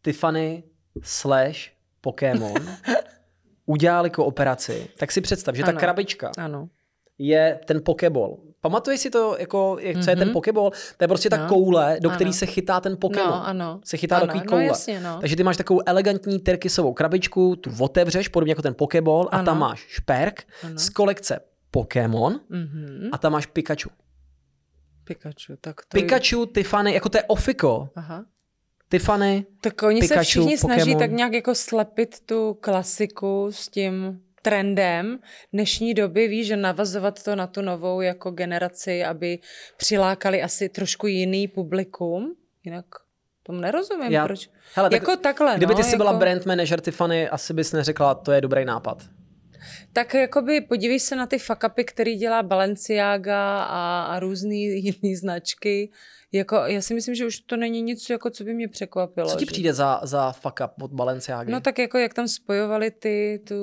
Tiffany slash Pokémon [LAUGHS] udělali kooperaci. Tak si představ, že ta Ano. krabička Ano. je ten Pokéball. Pamatuješ si to, jako, jak, co je ten Mhm. Pokéball? To je prostě ta No. koule, do které se chytá ten Pokémon. No, ano. Se chytá ano, takový no koule. jasně, no. Takže ty máš takovou elegantní terkysovou krabičku, tu otevřeš, podobně jako ten Pokéball, a Ano. tam máš šperk Ano. z kolekce Pokémon Mhm. a tam máš Pikachu. Pikachu, tak to je- Pikachu, Tiffany, jako to je ofiko. Aha. Tiffany, Tak oni Pikachu, se všichni snaží Pokémon. tak nějak jako slepit tu klasiku s tím trendem dnešní doby, víš, že navazovat to na tu novou jako generaci, aby přilákali asi trošku jiný publikum. Jinak tomu nerozumím, Já- proč. hele, tak jako takhle, kdyby ty no, jsi byla jako, brand manager Tiffany, asi bys neřekla, to je dobrý nápad. Tak jakoby podívej se na ty fuck-upy, který dělá Balenciaga a, a různý jiný značky. Jako, já si myslím, že už to není nic, jako, co by mě překvapilo. Co ti že- přijde za, za fuck up od Balenciágy? No tak jako jak tam spojovali ty, tu,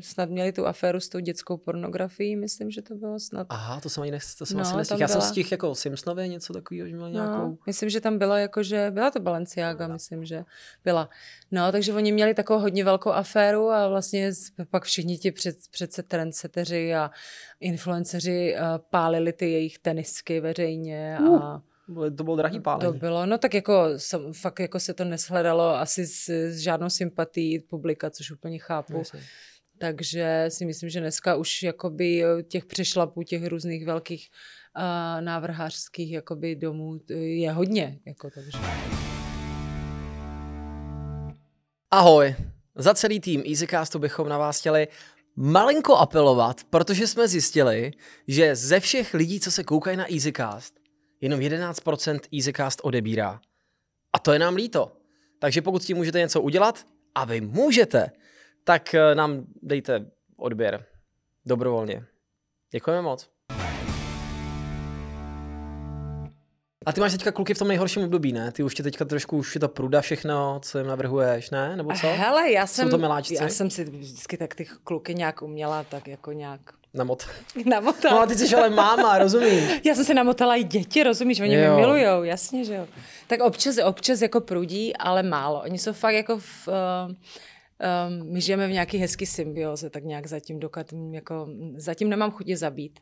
snad měli tu aféru s tou dětskou pornografií, myslím, že to bylo snad. Aha, to jsem ani nech, to jsem No, asi nestihl. Já jsem byla- stihl jako Simpsonově něco takového, že měl nějakou... No, myslím, že tam byla jako, že byla to Balenciaga, myslím, že byla. No, takže oni měli takovou hodně velkou aféru a vlastně z- pak všichni ti před, přece trendseteři a influenceři uh, pálili ty jejich tenisky veřejně a Bylo- To bylo drahý pálení. to bylo, no tak jako sam, fakt jako se to neshledalo asi s, s žádnou sympatí publika, což úplně chápu. Jasně. Takže si myslím, že dneska už jakoby těch přešlapů, těch různých velkých uh, návrhářských jakoby domů je hodně. Jako, takže. Ahoj, za celý tým EasyCastu bychom na vás chtěli malinko apelovat, protože jsme zjistili, že ze všech lidí, co se koukají na EasyCast, jenom 11% EasyCast odebírá. A to je nám líto. Takže pokud s tím můžete něco udělat, a vy můžete, tak eh, nám dejte odběr dobrovolně. Děkujeme moc. A ty máš teďka kluky v tom nejhorším období, ne? Ty už tě teďka trošku, už je to pruda všechno, co jim navrhuješ, ne? Nebo co? Hele, já Jsou jsem, to miláčci? já jsem si vždycky tak ty kluky nějak uměla, tak jako nějak Na mot. [LAUGHS] namotala. No a ty jsi ale máma, rozumíš? [LAUGHS] Já jsem se namotala i děti, rozumíš, oni Jo. mě milujou, jasně, že jo. Tak občas, občas jako prudí, ale málo. Oni jsou fakt jako v, uh, um, my žijeme v nějaký hezký symbioze, tak nějak zatím dokud, jako, zatím nemám chuť je zabít.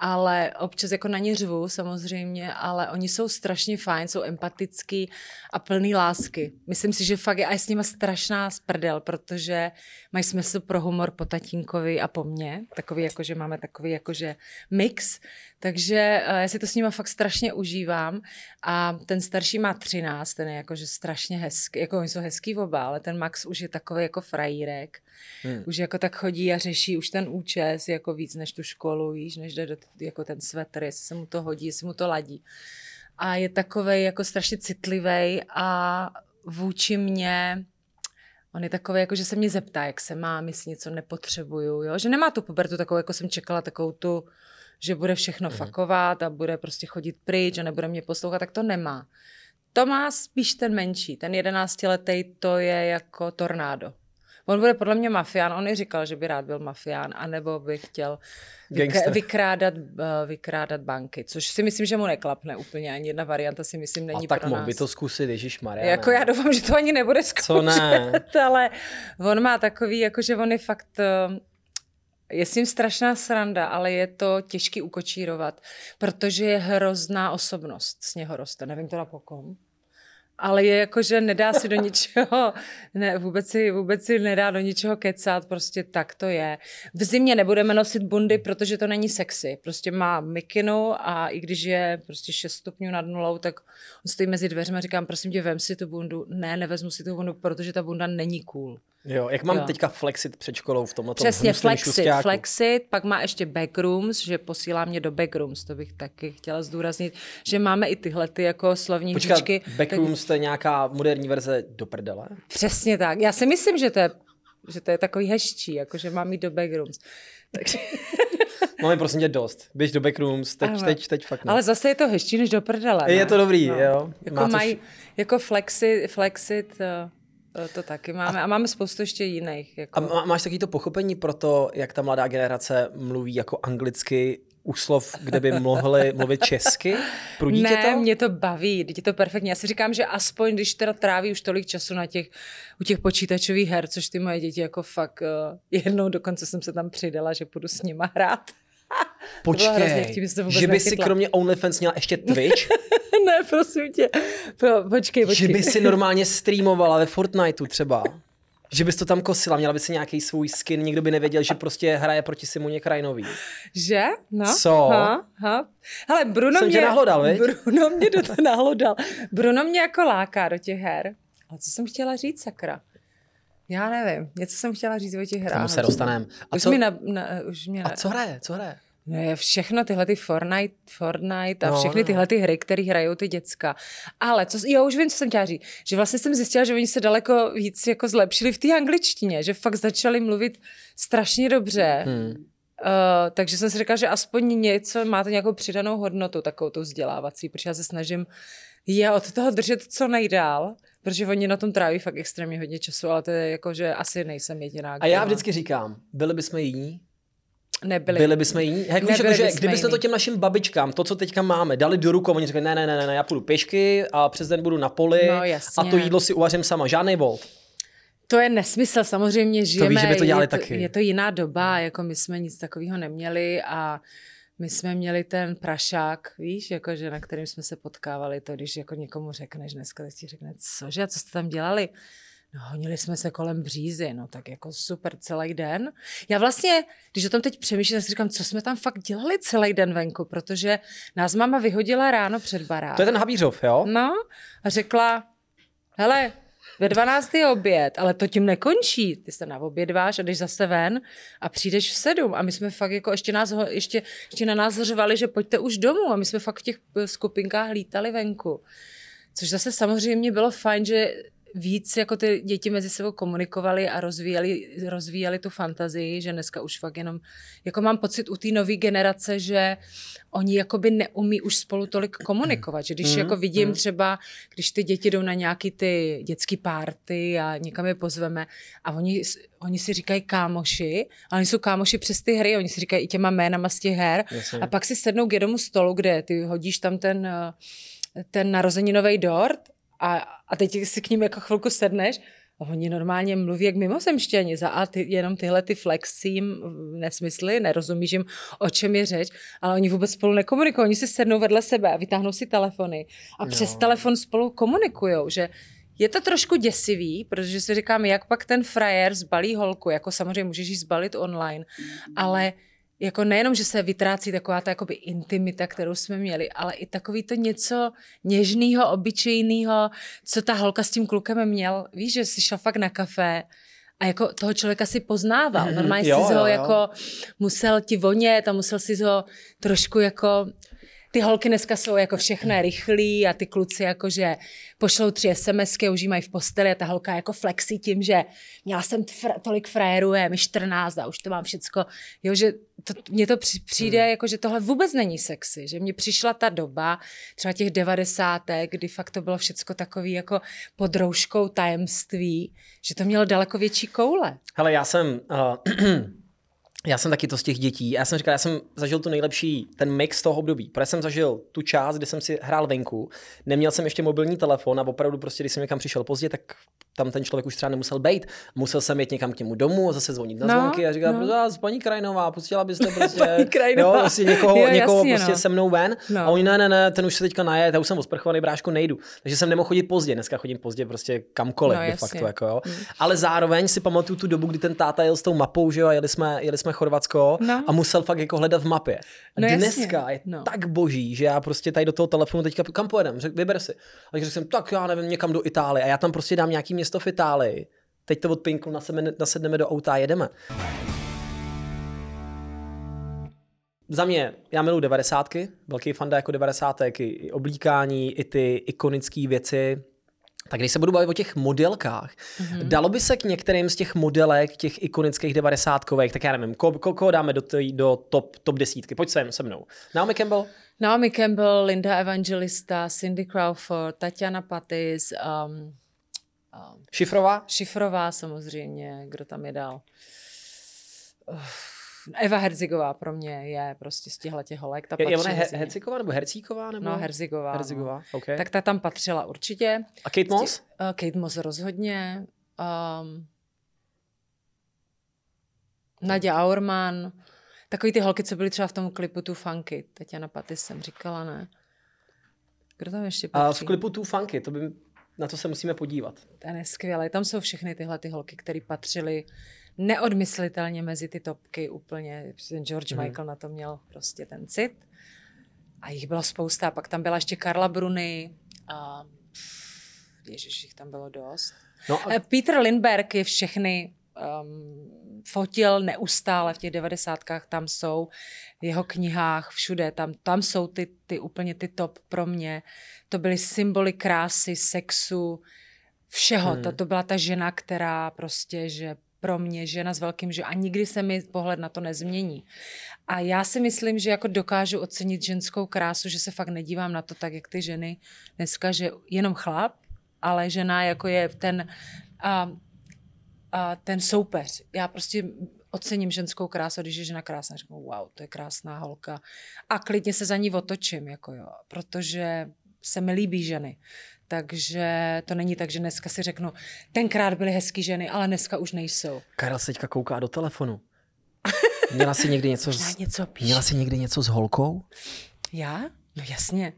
Ale občas jako na ně řvu samozřejmě, ale oni jsou strašně fajn, jsou empatický a plný lásky. Myslím si, že fakt je a s nimi strašná sprdel, protože mají smysl pro humor po tatínkovi a po mně. Takový jako, že máme takový jakože mix. Takže uh, já si to s nimi fakt strašně užívám. A ten starší má 13, ten je jakože strašně hezký. Jako oni jsou hezký oba, ale ten Max už je takový jako frajírek. Hmm. Už jako tak chodí a řeší už ten účes jako víc než tu školu, víš, než jde do, jako ten svetr, jestli se mu to hodí, jestli mu to ladí. A je takový jako strašně citlivý a vůči mně On je takový, jako že se mě zeptá, jak se mám, jestli něco nepotřebuju, jo? že nemá tu pubertu takovou, jako jsem čekala, takovou tu, že bude všechno Mhm. fakovat a bude prostě chodit pryč a nebude mě poslouchat, tak to nemá. To má spíš ten menší, ten jedenáctiletý, to je jako tornádo. On bude podle mě mafián, on i říkal, že by rád byl mafián, anebo by chtěl Gangster. vyk- vykrádat, eh, vykrádat banky, což si myslím, že mu neklapne úplně, ani jedna varianta si myslím není A tak pro mohl nás. by to zkusit, Ježíš Maria. Jako já doufám, že to ani nebude zkoušet, Co ne? ale on má takový, jako že on je fakt, eh, je s ním strašná sranda, ale je to těžký ukočírovat, protože je hrozná osobnost, z něho roste, nevím teda po kom. Ale je jako, že nedá si do ničeho, ne, vůbec, si, vůbec si nedá do ničeho kecat, prostě tak to je. V zimě nebudeme nosit bundy, protože to není sexy. Prostě má mikinu a i když je prostě 6 stupňů nad nulou, tak on stojí mezi dveřmi a říkám, prosím tě, vem si tu bundu. Ne, nevezmu si tu bundu, protože ta bunda není cool. Jo, jak mám Jo. teďka flexit před školou v tomhle Přesně, flexit, flexit, pak má ještě backrooms, že posílá mě do backrooms, to bych taky chtěla zdůraznit, že máme i tyhle ty jako slovní Počkat, hříčky. Backrooms to je nějaká moderní verze do prdele? Přesně tak. Já si myslím, že to je že to je takový hezčí, jako že mám jít do backrooms. Takže, [LAUGHS] Máme prosím tě dost. Běž do backrooms, teď, Ano. teď, teď fakt ne. ale zase je to hezčí než do prdele. Je ne? to dobrý, jo. Jako Má což- mají, jako flexit, flexit eh, to taky máme. A máme spoustu ještě jiných. Jako. A má- máš taky to pochopení pro to, jak ta mladá generace mluví jako anglicky u slov, kde by mohli [LAUGHS] mluvit česky? Prudí ne, to? mě to baví, je to perfektně. Já si říkám, že aspoň, když teda tráví už tolik času na těch, u těch počítačových her, což ty moje děti jako fakt, uh, jednou dokonce jsem se tam přidala, že půjdu s nima hrát. [LAUGHS] Počkej, vůbec že by si nechytla. kromě OnlyFans měla ještě Twitch? [LAUGHS] ne, prosím tě. Pro, počkej, počkej. že by si normálně [LAUGHS] streamovala ve Fortniteu třeba? Že bys to tam kosila, měla by si nějaký svůj skin, nikdo by nevěděl, že prostě hraje proti Simoně Krajnový. Že? No. Co? Ha, ha. Hele, Bruno Jsem mě... tě nahlodal, viď? Bruno mě do toho nahlodal. Bruno mě jako láká do těch her. A co jsem chtěla říct, sakra? Já nevím. Něco jsem chtěla říct o těch K hrách. tomu se dostaneme. A, Už co, mi na, na, už mě a co hraje? Co hraje? Ne, všechno tyhle ty Fortnite, Fortnite a No, všechny no. tyhle ty hry, které hrajou ty děcka. Ale co, jo, už vím, co jsem chtěla říct. Že vlastně jsem zjistila, že oni se daleko víc jako zlepšili v té angličtině, že fakt začali mluvit strašně dobře. Hmm. Uh, takže jsem si říkala, že aspoň něco, má to nějakou přidanou hodnotu, takovou tu vzdělávací, protože já se snažím je od toho držet co nejdál, protože oni na tom tráví fakt extrémně hodně času, ale to je jako, že asi nejsem jediná. A já vždycky říkám, byli bychom jiní? Nebyli. Byli bychom jiní? Jako, Nebyli jako, že bychom kdybyste to jiní. těm našim babičkám, to, co teďka máme, dali do rukou, oni řekli, ne, ne, ne, ne, já půjdu pěšky a přes den budu na poli No, a to jídlo si uvařím sama, žádný volt. To je nesmysl, samozřejmě žijeme, že by to dělali je, to, taky. je to jiná doba, jako my jsme nic takového neměli a my jsme měli ten prašák, víš, jakože na kterým jsme se potkávali, to když jako někomu řekneš dneska, tak ti řekne, cože, a co jste tam dělali? No, honili jsme se kolem břízy, no tak jako super celý den. Já vlastně, když o tom teď přemýšlím, tak si říkám, co jsme tam fakt dělali celý den venku, protože nás máma vyhodila ráno před barák. To je ten Havířov, jo? No a řekla, hele, ve 12. je oběd, ale to tím nekončí. Ty se naobědváš a jdeš zase ven a přijdeš v sedm. A my jsme fakt jako ještě, nás, ještě, ještě na nás řvali, že pojďte už domů. A my jsme fakt v těch eh, skupinkách lítali venku. Což zase samozřejmě bylo fajn, že víc jako ty děti mezi sebou komunikovali a rozvíjeli, rozvíjeli tu fantazii, že dneska už fakt jenom, jako mám pocit u té nové generace, že oni jakoby neumí už spolu tolik komunikovat, že když Mhm, jako vidím mhm. třeba, když ty děti jdou na nějaký ty dětský párty a někam je pozveme a oni, oni si říkají kámoši, ale oni jsou kámoši přes ty hry, oni si říkají i těma jménama z těch her Jasně. a pak si sednou k jednomu stolu, kde ty hodíš tam ten, eh, ten narozeninový dort a, a teď si k ním jako chvilku sedneš a oni normálně mluví jak mimozemštěni. Za a ty, jenom tyhle ty flexím nesmysly, nerozumíš jim, o čem je řeč, ale oni vůbec spolu nekomunikují. Oni si sednou vedle sebe a vytáhnou si telefony a No. přes telefon spolu komunikují, že je to trošku děsivý, protože si říkám, jak pak ten frajer zbalí holku, jako samozřejmě můžeš ji zbalit online, ale jako nejenom, že se vytrácí taková ta jakoby intimita, kterou jsme měli, ale i takový to něco něžného, obyčejného, co ta holka s tím klukem měl. Víš, že jsi šel fakt na kafe a jako toho člověka si poznával. Mhm, Normálně jo, jsi ho jo, jo. jako musel ti vonět a musel si ho trošku jako ty holky dneska jsou jako všechno rychlí a ty kluci jakože pošlou tři SMSky už jí mají v posteli a ta holka jako flexí tím, že měla jsem fr- tolik frajerů, je mi 14 a už to mám všecko. Jo, že to, mně to při- přijde Hmm. jako, že tohle vůbec není sexy, že mně přišla ta doba, třeba těch devadesátek, kdy fakt to bylo všecko takový jako pod rouškou tajemství, že to mělo daleko větší koule. Hele, já jsem, uh, já jsem taky to z těch dětí. Já jsem říkal, já jsem zažil tu nejlepší, ten mix toho období. Protože jsem zažil tu část, kdy jsem si hrál venku, neměl jsem ještě mobilní telefon a opravdu prostě, když jsem někam přišel pozdě, tak tam ten člověk už třeba nemusel být. Musel jsem jít někam k němu domů a zase zvonit na No, zvonky a říkat, no. no. paní Krajinová, pustila byste [LAUGHS] prostě, jo, prostě někoho, Jo, někoho jasně, prostě no. se mnou ven. No. A oni, ne, ne, ne, ten už se teďka najet, já už jsem osprchovaný, bráško, nejdu. Takže jsem nemohl chodit pozdě, dneska chodím pozdě prostě kamkoliv No, de facto, jako jo. Ale zároveň si pamatuju tu dobu, kdy ten táta jel s tou mapou, že jo, a jeli jsme, jeli jsme Chorvatsko No. a musel fakt jako hledat v mapě. A No, jasně. dneska je No. tak boží, že já prostě tady do toho telefonu teďka, kam pojedem, řek, vyber si. A řekl jsem, tak já nevím, někam do Itálie a já tam prostě dám nějaký město v Itálii. Teď to odpinknu, nasedneme, nasedneme do auta a jedeme. Za mě, já miluji devadesátky, velký fanda jako devadesátek, i oblíkání, i ty ikonické věci, Tak když se budu bavit o těch modelkách, Mhm. mm-hmm. dalo by se k některým z těch modelek, těch ikonických devadesátkových, tak já nevím, ko- ko- koho dáme do, tý, do top, top desítky? Pojď sem se mnou. Naomi Campbell? Naomi Campbell, Linda Evangelista, Cindy Crawford, Tatiana Patis, um, um, Šifrová? Šifrová samozřejmě, kdo tam je dál. Uf, Eva Herzigová pro mě je prostě z těchto těch holek. Ta Je, je ona he. Hercíková nebo Hercíková? Nebo? No, Herzigová. Herzigová, No. okay. Tak ta tam patřila určitě. A Kate Moss? Uh, Kate Moss rozhodně. Um, Nadia Aurman. Takový ty holky, co byly třeba v tom klipu tu funky. Tatiana Patis jsem říkala, ne? Kdo tam ještě A patří? v klipu Too Funky, to by, na to se musíme podívat. Ten je skvělý. Tam jsou všechny tyhle ty holky, které patřily neodmyslitelně mezi ty topky úplně. Ten George mm. Michael na to měl prostě ten cit. A jich bylo spousta. Pak tam byla ještě Karla Bruny. A ježiš, jich tam bylo dost. No a A... Peter Lindbergh je všechny um, fotil neustále v těch devadesátkách, tam jsou v jeho knihách, všude, tam, tam jsou ty, ty úplně ty top pro mě. To byly symboly krásy, sexu, všeho. Hmm. To, to byla ta žena, která prostě, že pro mě žena s velkým, že a nikdy se mi pohled na to nezmění. A já si myslím, že jako dokážu ocenit ženskou krásu, že se fakt nedívám na to tak, jak ty ženy dneska, že jenom chlap, ale žena jako je ten, a, a ten soupeř. Já prostě ocením ženskou krásu, když je žena krásná, řeknu, wow, to je krásná holka. A klidně se za ní otočím, jako jo, protože se mi líbí ženy. Takže to není tak, že dneska si řeknu, tenkrát byly hezké ženy, ale dneska už nejsou. Karel se teďka kouká do telefonu. Měla jsi někdy něco s, něco píš. měla jsi někdy něco s holkou? Já? No jasně.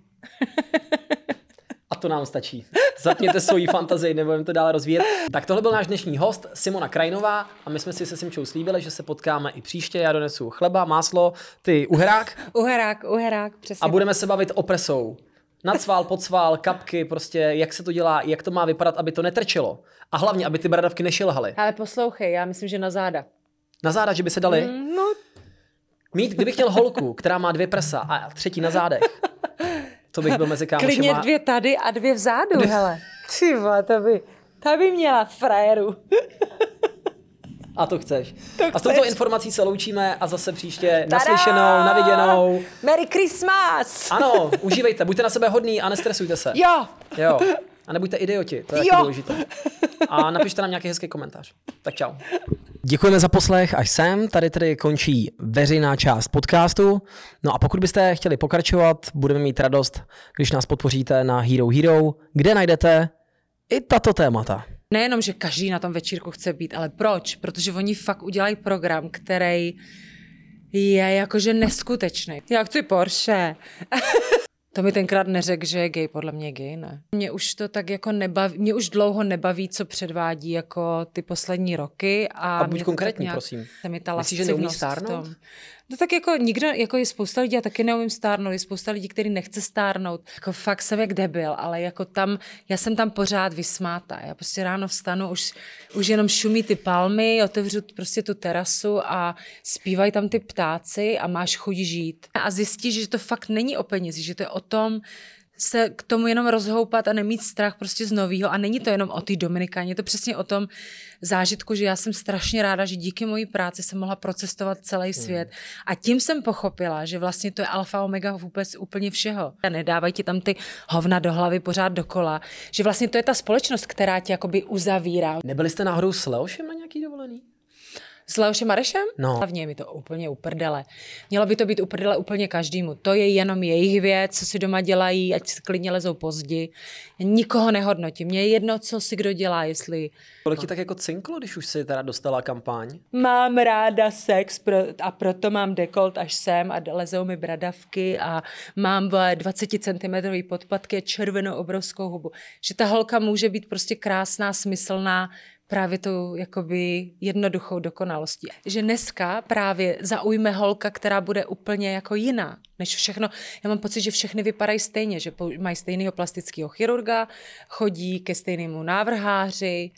A to nám stačí. Zapněte svoji fantazii, nebudeme to dále rozvíjet. Tak tohle byl náš dnešní host, Simona Krajnová, a my jsme si se Simčou slíbili, že se potkáme i příště. Já donesu chleba, máslo, ty uherák Uherák, uherák, přesně. a budeme se bavit o presou. Nadsvál, podsvál, kapky, prostě jak se to dělá, jak to má vypadat, aby to netrčelo. A hlavně, aby ty bradavky nešilhaly. Ale poslouchej, já myslím, že na záda. Na záda, že by se dali. No, Mít, kdybych měl holku, která má dvě prsa a třetí na zádech, to bych byl mezi klidně kámošema. dvě tady a dvě vzadu, hele. Ty to by, to by měla frajeru. A to chceš. To a s touto informací se loučíme a zase příště naslyšenou, naviděnou. Merry Christmas! Ano, užívejte, buďte na sebe hodný a nestresujte se. Jo! Jo. A nebuďte idioti, to je Jo. taky důležité. A napište nám nějaký hezký komentář. Tak čau. Děkujeme za poslech až sem. Tady tedy končí veřejná část podcastu. No a pokud byste chtěli pokračovat, budeme mít radost, když nás podpoříte na Hero Hero, kde najdete i tato témata. Nejenom, že každý na tom večírku chce být, ale proč? Protože oni fakt udělají program, který je jakože neskutečný. Já chci Porsche. [LAUGHS] To mi tenkrát neřekl, že je gay, podle mě gay, ne. Mě už to tak jako nebaví, mě už dlouho nebaví, co předvádí jako ty poslední roky. A, A buď konkrétní, nějak, prosím. Se mi ta Myslíš, že neumí stárnout? No tak jako nikdo, jako je spousta lidí, já taky neumím stárnout, je spousta lidí, který nechce stárnout. Jako fakt jsem jak debil, ale jako tam, já jsem tam pořád vysmátá. Já prostě ráno vstanu, už, už jenom šumí ty palmy, otevřu prostě tu terasu a zpívají tam ty ptáci a máš chuť žít. A zjistíš, že to fakt není o penězi, že to je o tom, se k tomu jenom rozhoupat a nemít strach prostě z nového. A není to jenom o té Dominikáně, je to přesně o tom zážitku, že já jsem strašně ráda, že díky mojí práci jsem mohla procestovat celý svět. A tím jsem pochopila, že vlastně to je alfa omega vůbec úplně všeho. A nedávají ti tam ty hovna do hlavy pořád dokola. Že vlastně to je ta společnost, která tě jakoby uzavírá. Nebyli jste náhodou s Leošem na nějaký dovolený? S Leošem Marešem? No. Hlavně je mi to úplně uprdele. Mělo by to být uprdele úplně každému. To je jenom jejich věc, co si doma dělají, ať si klidně lezou pozdi. Já nikoho nehodnotím. Mně je jedno, co si kdo dělá, jestli Kolik ti tak jako cinklo, když už si teda dostala kampaň? mám ráda sex pro, a proto mám dekolt až sem a lezou mi bradavky a mám vole, 20 cm podpatky a červenou obrovskou hubu. Že ta holka může být prostě krásná, smyslná, právě tou jakoby jednoduchou dokonalostí. Že dneska právě zaujme holka, která bude úplně jako jiná než všechno. Já mám pocit, že všechny vypadají stejně, že mají stejného plastického chirurga, chodí ke stejnému návrháři,